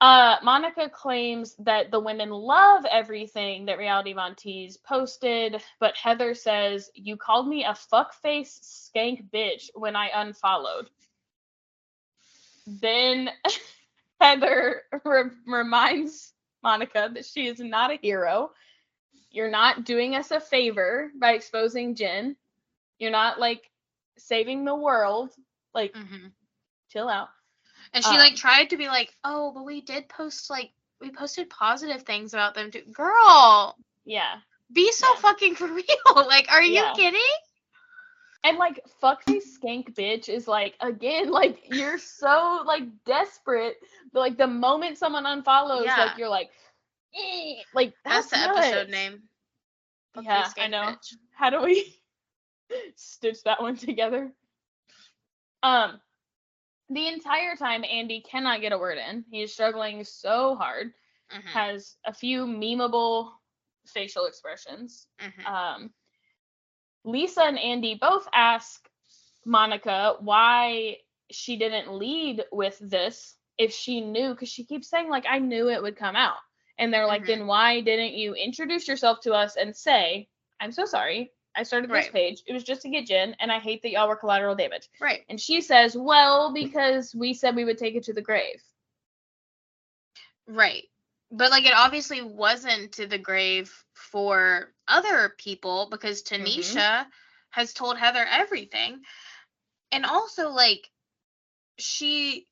Uh, Monica claims that the women love everything that Reality Von Tease posted, but Heather says, You called me a fuckface skank bitch when I unfollowed. Then <laughs> Heather re- reminds Monica that she is not a hero. You're not doing us a favor by exposing Jen. You're not like saving the world. Like, hmm chill out. And she Um, like tried to be like, oh, but we did post like we posted positive things about them too. Girl, Yeah. be so Yeah. fucking <laughs> for real. Like, are you Yeah. kidding? And like fuckface skank bitch is like again <laughs> like you're so like desperate. But, like the moment someone unfollows, Yeah. like you're like, eh, like That's, that's, the episode name. Fuck Yeah, I know. bitch. How do we <laughs> stitch that one together? Um, the entire time Andy cannot get a word in. He is struggling so hard. Mhm, Has a few memeable facial expressions. mhm. um, Lisa and Andy both ask Monica why she didn't lead with this if she knew, because she keeps saying, like, I knew it would come out. And they're like, Mhm. then why didn't you introduce yourself to us and say, I'm so sorry. I started this Right. page. It was just to get Jen, and I hate that y'all were collateral damage. Right. And she says, Well, because we said we would take it to the grave. Right. But like it obviously wasn't to the grave for other people because Mm-hmm. Tanisha has told Heather everything. And also like she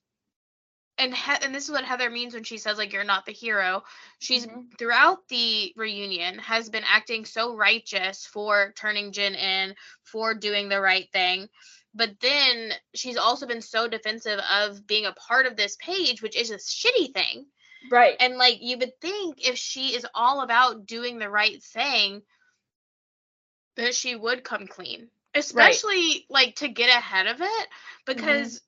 and he- and this is what Heather means when she says like you're not the hero. She's Mhm. throughout the reunion has been acting so righteous for turning Jen in, for doing the right thing. But then she's also been so defensive of being a part of this page, which is a shitty thing. Right. And like you would think if she is all about doing the right thing, that she would come clean. Especially like to get ahead of it because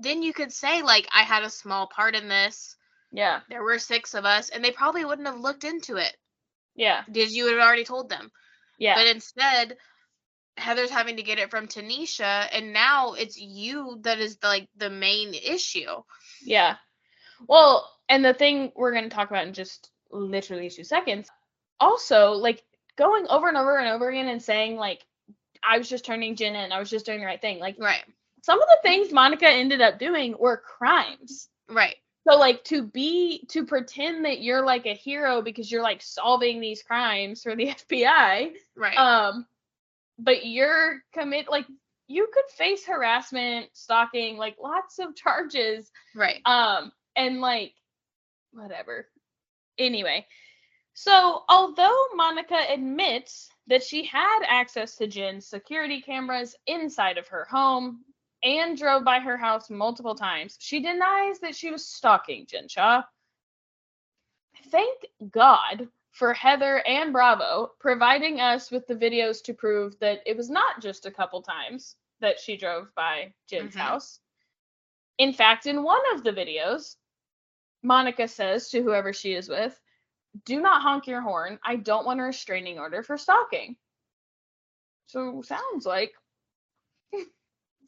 then you could say like I had a small part in this. yeah. There were six of us and they probably wouldn't have looked into it Yeah. because you had already told them. Yeah. But instead Heather's having to get it from Tanisha and now it's you that is like the main issue. Yeah. Well, and the thing we're going to talk about in just literally two seconds. Also, like going over and over and over again and saying like I was just turning Jen in, I was just doing the right thing. Like Right. Some of the things Monica ended up doing were crimes. Right. So like to be to pretend that you're like a hero because you're like solving these crimes for the <laughs> FBI, Right. um but you're commit like you could face harassment, stalking, like lots of charges right. um, and like, whatever. Anyway, so although Monica admits that she had access to Jen's security cameras inside of her home and drove by her house multiple times, she denies that she was stalking Jen Shah. Thank God for Heather and Bravo providing us with the videos to prove that it was not just a couple times that she drove by Jen's Mhm. house. In fact, in one of the videos, Monica says to whoever she is with, Do not honk your horn. I don't want a restraining order for stalking. So sounds like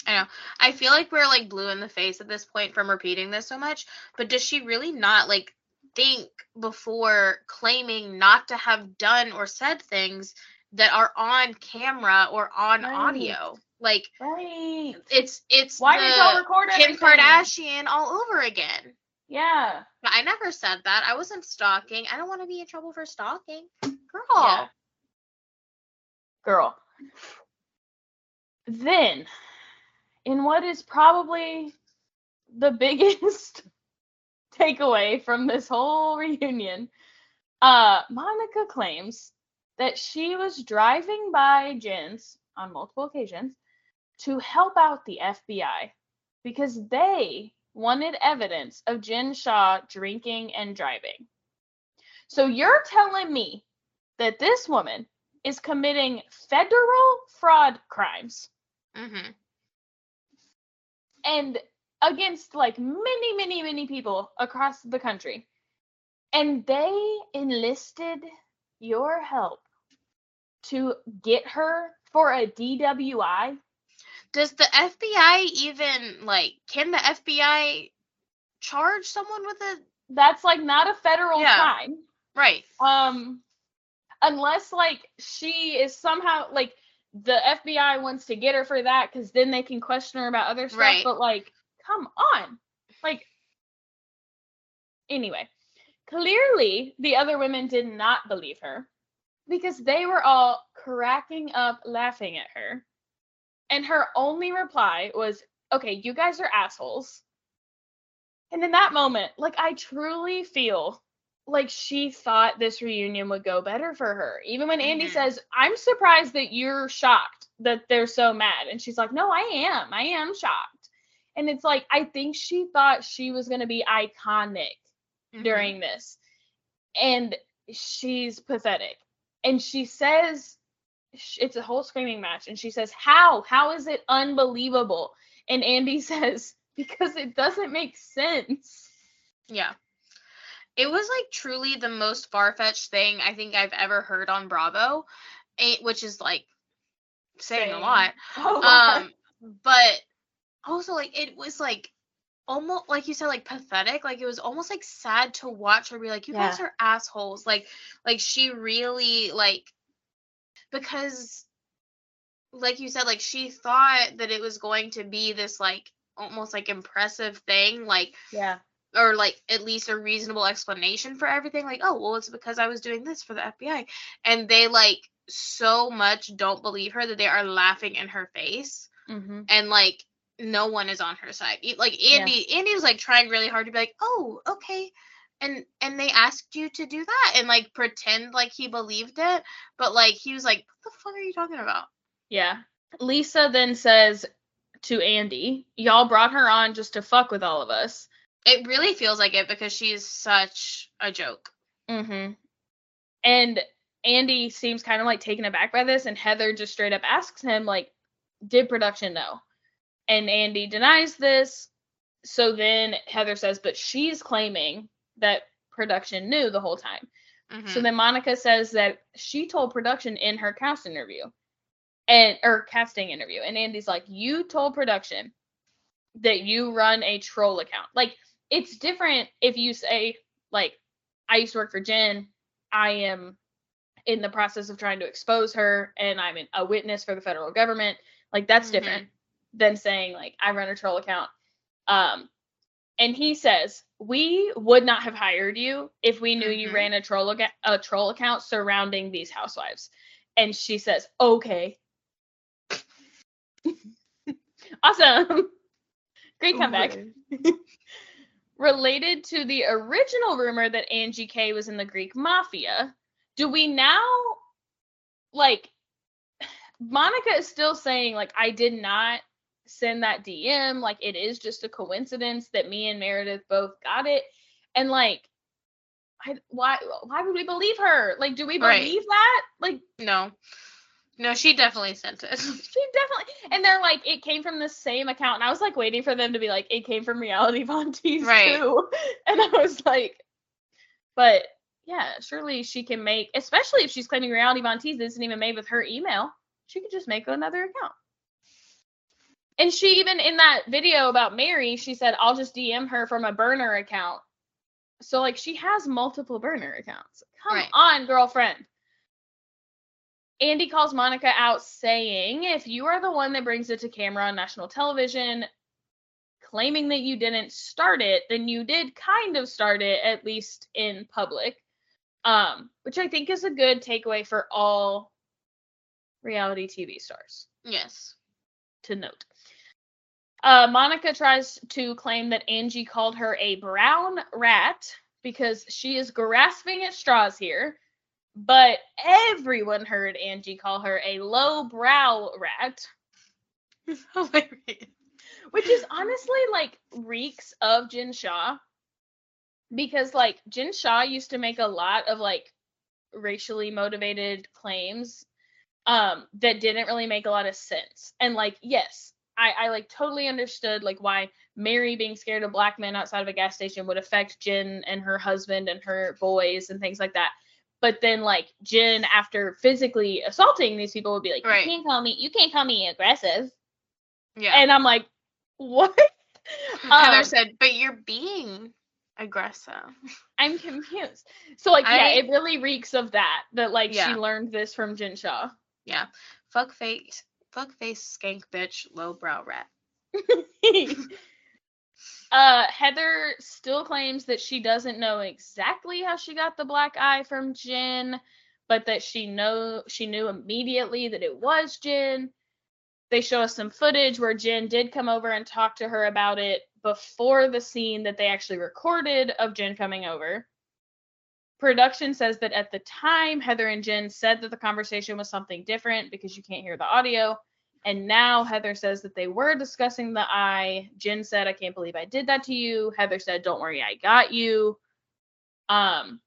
I know. I feel like we're like blue in the face at this point from repeating this so much, but does she really not like think before claiming not to have done or said things that are on camera or on Right. audio? Like right. it's it's Why the did y'all record Kim everything? Kardashian all over again. Yeah. I never said that. I wasn't stalking. I don't want to be in trouble for stalking. Girl. Yeah. Girl. Then in what is probably the <laughs> biggest takeaway from this whole reunion, uh, Monica claims that she was driving by Jen's on multiple occasions to help out the FBI because they wanted evidence of Jen Shah drinking and driving. So you're telling me that this woman is committing federal fraud crimes Mm-hmm. And against like many, many, many people across the country. And they enlisted your help to get her for a DWI. Does the FBI even like? Can the FBI charge someone with a That's like not a federal Yeah. crime. right? Um unless like she is somehow like the FBI wants to get her for that cuz then they can question her about other stuff, Right. but like come on. Like anyway, clearly the other women did not believe her because they were all cracking up laughing at her. And her only reply was, "Okay, you guys are assholes." And in that moment, like I truly feel like she thought this reunion would go better for her. Even when Andy Mhm. says, "I'm surprised that you're shocked that they're so mad." And she's like, "No, I am. I am shocked." And it's like I think she thought she was going to be iconic Mhm. during this. And she's pathetic. And she says it's a whole screaming match and she says, "How? How is it unbelievable?" And Andy <laughs> says, "Because it doesn't make sense." Yeah. It was like truly the most far fetched thing I think I've ever heard on Bravo, eh, which is like saying a lot. <laughs> Oh, Um, but also like it was like almost like you said like pathetic. Like it was almost like sad to watch her be like, you guys are assholes. Like like she really like because like you said like she thought that it was going to be this like almost like impressive thing like yeah. Or like at least a reasonable explanation for everything like oh well it's because i was doing this for the fbi and they like so much don't believe her that they are laughing in her face Mm-hmm. and like no one is on her side like andy andy was like trying really hard to be like oh okay and and they asked you to do that and like pretend like he believed it but like he was like what the fuck are you talking about Yeah. Lisa then says to Andy, Y'all brought her on just to fuck with all of us. It really feels like it because she's such a joke Mm-hmm. And Andy seems kind of like taken aback by this, and Heather just straight up asks him, like, did production know? And Andy denies this. So then Heather says, but she's claiming that production knew the whole time. Mhm. So then Monica says that she told production in her cast interview and or casting interview. And Andy's like, You told production that you run a troll account. Like it's different if you say, like, I used to work for Jen, I am in the process of trying to expose her and I'm a witness for the federal government. Like that's Mhm. different than saying like I run a troll account. Um and he says, "We would not have hired you if we knew you Mhm. ran a troll aga- a troll account surrounding these housewives." And she says, "Okay." <laughs> awesome. <laughs> Great comeback. <laughs> Related to the original rumor that Angie K was in the Greek mafia, do we now like Monica is still saying like I did not send that DM, like it is just a coincidence that me and Meredith both got it. And like I, why why would we believe her? Like do we Right. believe that? Like no no she definitely sent it. <laughs> She definitely and they're like it came from the same account and i was like waiting for them to be like it came from Reality Von Tease Right. too <laughs> and i was like but yeah surely she can make especially if she's claiming Reality Von Tease isn't even made with her email she could just make another account. And she even in that video about mary she said i'll just dm her from a burner account. So like she has multiple burner accounts. Come Right. on girlfriend Andy calls Monica out saying, if you are the one that brings it to camera on national television, claiming that you didn't start it, then you did kind of start it, at least in public. Um, which I think is a good takeaway for all reality TV stars yes to note. Uh, Monica tries to claim that Angie called her a brown rat because she is grasping at straws here. But everyone heard Angie call her a low brow rat, <laughs> which is honestly like reeks of Jen Shah. Because like Jen Shah used to make a lot of like racially motivated claims um that didn't really make a lot of sense. And like, yes, I, I like totally understood like why Mary being scared of black men outside of a gas station would affect Jen and her husband and her boys and things like that. But then like Jen after physically assaulting these people would be like, Right. You can't call me you can't call me aggressive. Yeah. And I'm like, What? <laughs> Heather Um, said, but you're being aggressive. I'm confused. So like yeah, it really reeks of that. That like Yeah. she learned this from Jen Shah. Yeah. Fuck face fuck face skank bitch low brow rat. <laughs> uh Heather still claims that she doesn't know exactly how she got the black eye from Jen, but that she know she knew immediately that it was Jen. They show us some footage where Jen did come over and talk to her about it before the scene that they actually recorded of Jen coming over. Production says that at the time Heather and Jen said that the conversation was something different because you can't hear the audio. And now Heather says that they were discussing the eye. Jen said, I can't believe I did that to you. Heather said, Don't worry, I got you. Um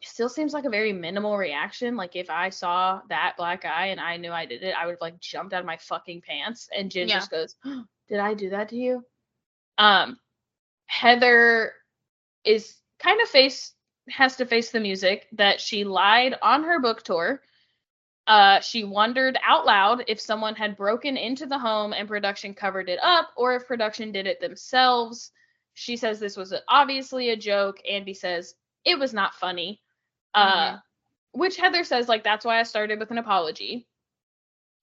still seems like a very minimal reaction. Like if I saw that black eye and I knew I did it, I would have like jumped out of my fucking pants. And Jen Yeah. just goes, Did I do that to you? Um Heather is kind of face has to face the music that she lied on her book tour. Uh, she wondered out loud if someone had broken into the home and production covered it up, or if production did it themselves. She says this was obviously a joke. Andy says it was not funny. Uh, which Heather says like that's why I started with an apology.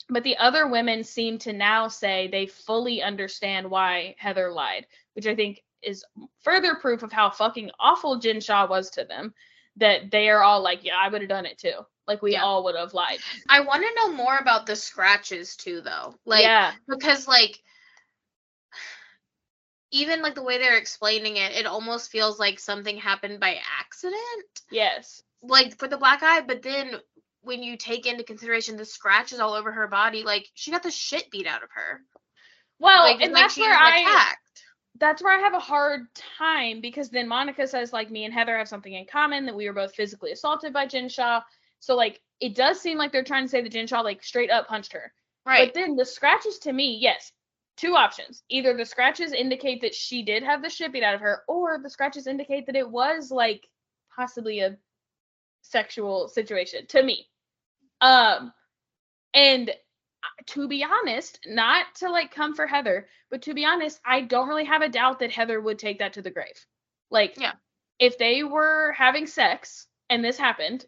But the other women seem to now say they fully understand why Heather lied, which I think is further proof of how fucking awful Jen Shah was to them. That they are all like, yeah, I would have done it too. Like we Yeah. all would have lied. I want to know more about the scratches too though. Like yeah, because like even like the way they're explaining it, it almost feels like something happened by accident. yes, Like for the black eye, but then when you take into consideration the scratches all over her body, like she got the shit beat out of her. Well, like, and like that's where I attacked. That's where I have a hard time because then Monica says like me and Heather have something in common that we were both physically assaulted by Jen Shah. So like it does seem like they're trying to say that Jen Shah like straight up punched her. Right. But then the scratches to me, yes, two options. Either the scratches indicate that she did have the shit beat out of her, or the scratches indicate that it was like possibly a sexual situation to me. Um, and to be honest, not to like come for Heather, but to be honest, I don't really have a doubt that Heather would take that to the grave. Like, Yeah. if they were having sex and this happened,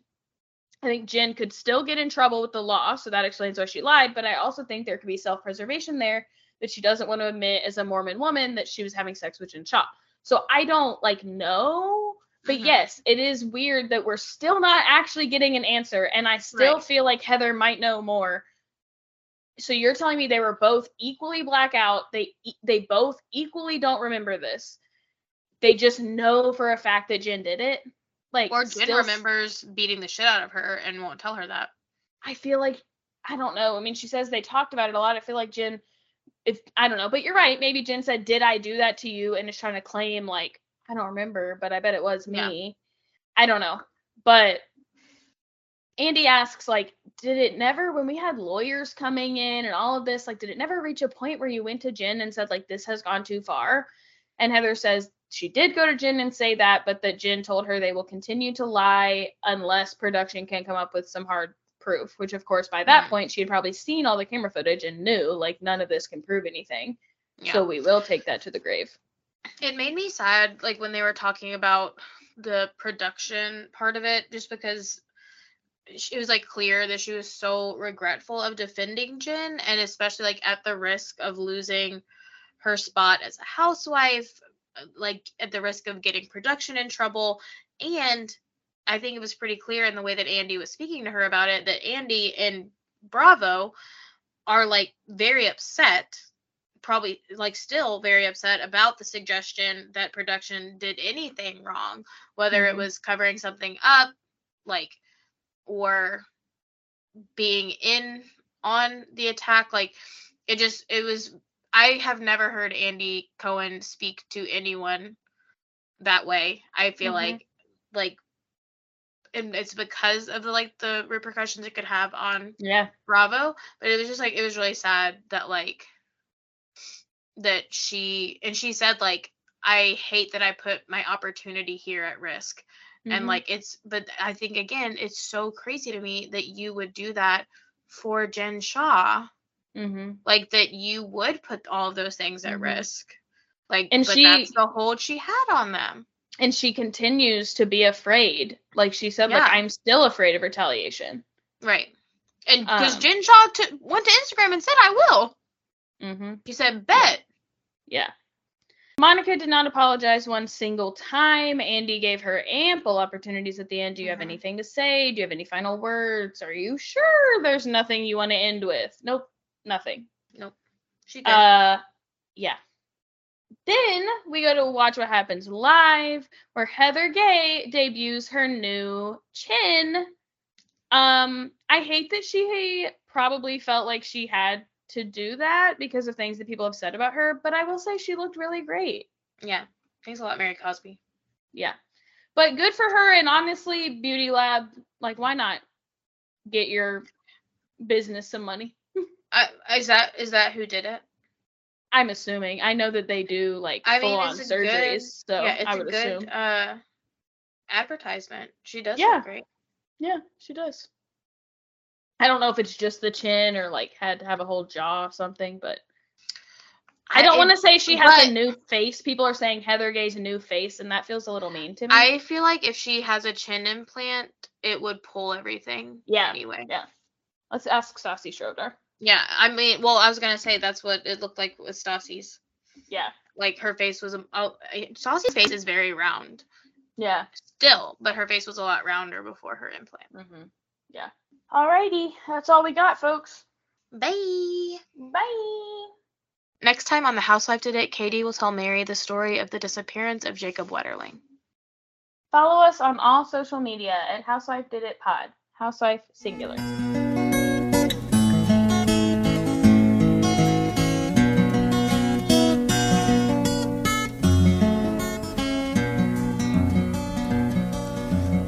I think Jen could still get in trouble with the law, so that explains why she lied. But I also think there could be self preservation there that she doesn't want to admit as a Mormon woman that she was having sex with Jen Shah. So I don't like know, but Mhm. yes, it is weird that we're still not actually getting an answer, and I still Right. feel like Heather might know more. So you're telling me they were both equally blackout. They they both equally don't remember this. They just know for a fact that Jen did it. Like Or Jen still remembers beating the shit out of her and won't tell her that. I feel like I don't know. I mean, she says they talked about it a lot. I feel like Jen, if I don't know, but you're right. Maybe Jen said, "Did I do that to you?" and is trying to claim like I don't remember, but I bet it was Yeah. me. I don't know, but Andy asks like, did it never when we had lawyers coming in and all of this like, did it never reach a point where you went to Jen and said like this has gone too far? And Heather says she did go to Jen and say that, but that Jen told her they will continue to lie unless production can come up with some hard proof, which of course by that Mhm. point she had probably seen all the camera footage and knew like none of this can prove anything. Yeah. So we will take that to the grave. it made me sad like when they were talking about the production part of it just because it was like clear that she was so regretful of defending Jen and especially like at the risk of losing her spot as a housewife like at the risk of getting production in trouble and I think it was pretty clear in the way that Andy was speaking to her about it that Andy and Bravo are like very upset probably like still very upset about the suggestion that production did anything wrong, whether Mhm. it was covering something up, like, or being in on the attack. Like, it just, it was, I have never heard Andy Cohen speak to anyone that way. I feel Mhm. like, like, and it's because of the like the repercussions it could have on Yeah. Bravo, but it was just like it was really sad that like that she and she said like I hate that I put my opportunity here at risk. And Mhm. like it's but I think again it's so crazy to me that you would do that for Jen Shah. Mhm. Like that you would put all of those things at Mhm. risk. Like And but she- that's the hold she had on them. and she continues to be afraid. Like she said, like I'm still afraid of retaliation. Right. And because Um, Jen Shah t- went to Instagram and said I will. Mm-hmm. She said bet. Yeah. Monica did not apologize one single time. Andy gave her ample opportunities at the end. Do you have Mhm. anything to say? Do you have any final words? Are you sure there's nothing you want to end with? Nope, nothing. Nope. She did. Uh, yeah. Then we go to Watch What Happens Live, where Heather Gay debuts her new chin. Um, I hate that she probably felt like she had to do that because of things that people have said about her, but I will say she looked really great. yeah. Thanks a lot, Mary Cosby. Yeah. But good for her and honestly, Beauty Lab, like why not get your business some money? <laughs> I, is that is that who did it? I'm assuming. I know that they do like I mean, full on it's a good- surgeries, so yeah, it's I a would good assume. uh advertisement. She does Yeah. look great. Yeah, she does. I don't know if it's just the chin or like had to have a whole jaw or something, but I don't want to say she has but- a new face. People are saying Heather Gay's a new face, and that feels a little mean to me. I feel like if she has a chin implant, it would pull everything. Yeah. Anyway. yeah. Let's ask Stassi Schroeder. Yeah. I mean, well, I was gonna say that's what it looked like with Stassi's. Yeah. Like her face was. a- Oh, Stassi's face is very round Yeah. still, but her face was a lot rounder before her implant. Mm-hmm. Yeah. Alrighty, that's all we got, folks. Bye. Bye. Next time on the Housewife Did It, Katie will tell Mary the story of the disappearance of Jacob Wetterling. Follow us on all social media at Housewife Did It Pod. Housewife singular.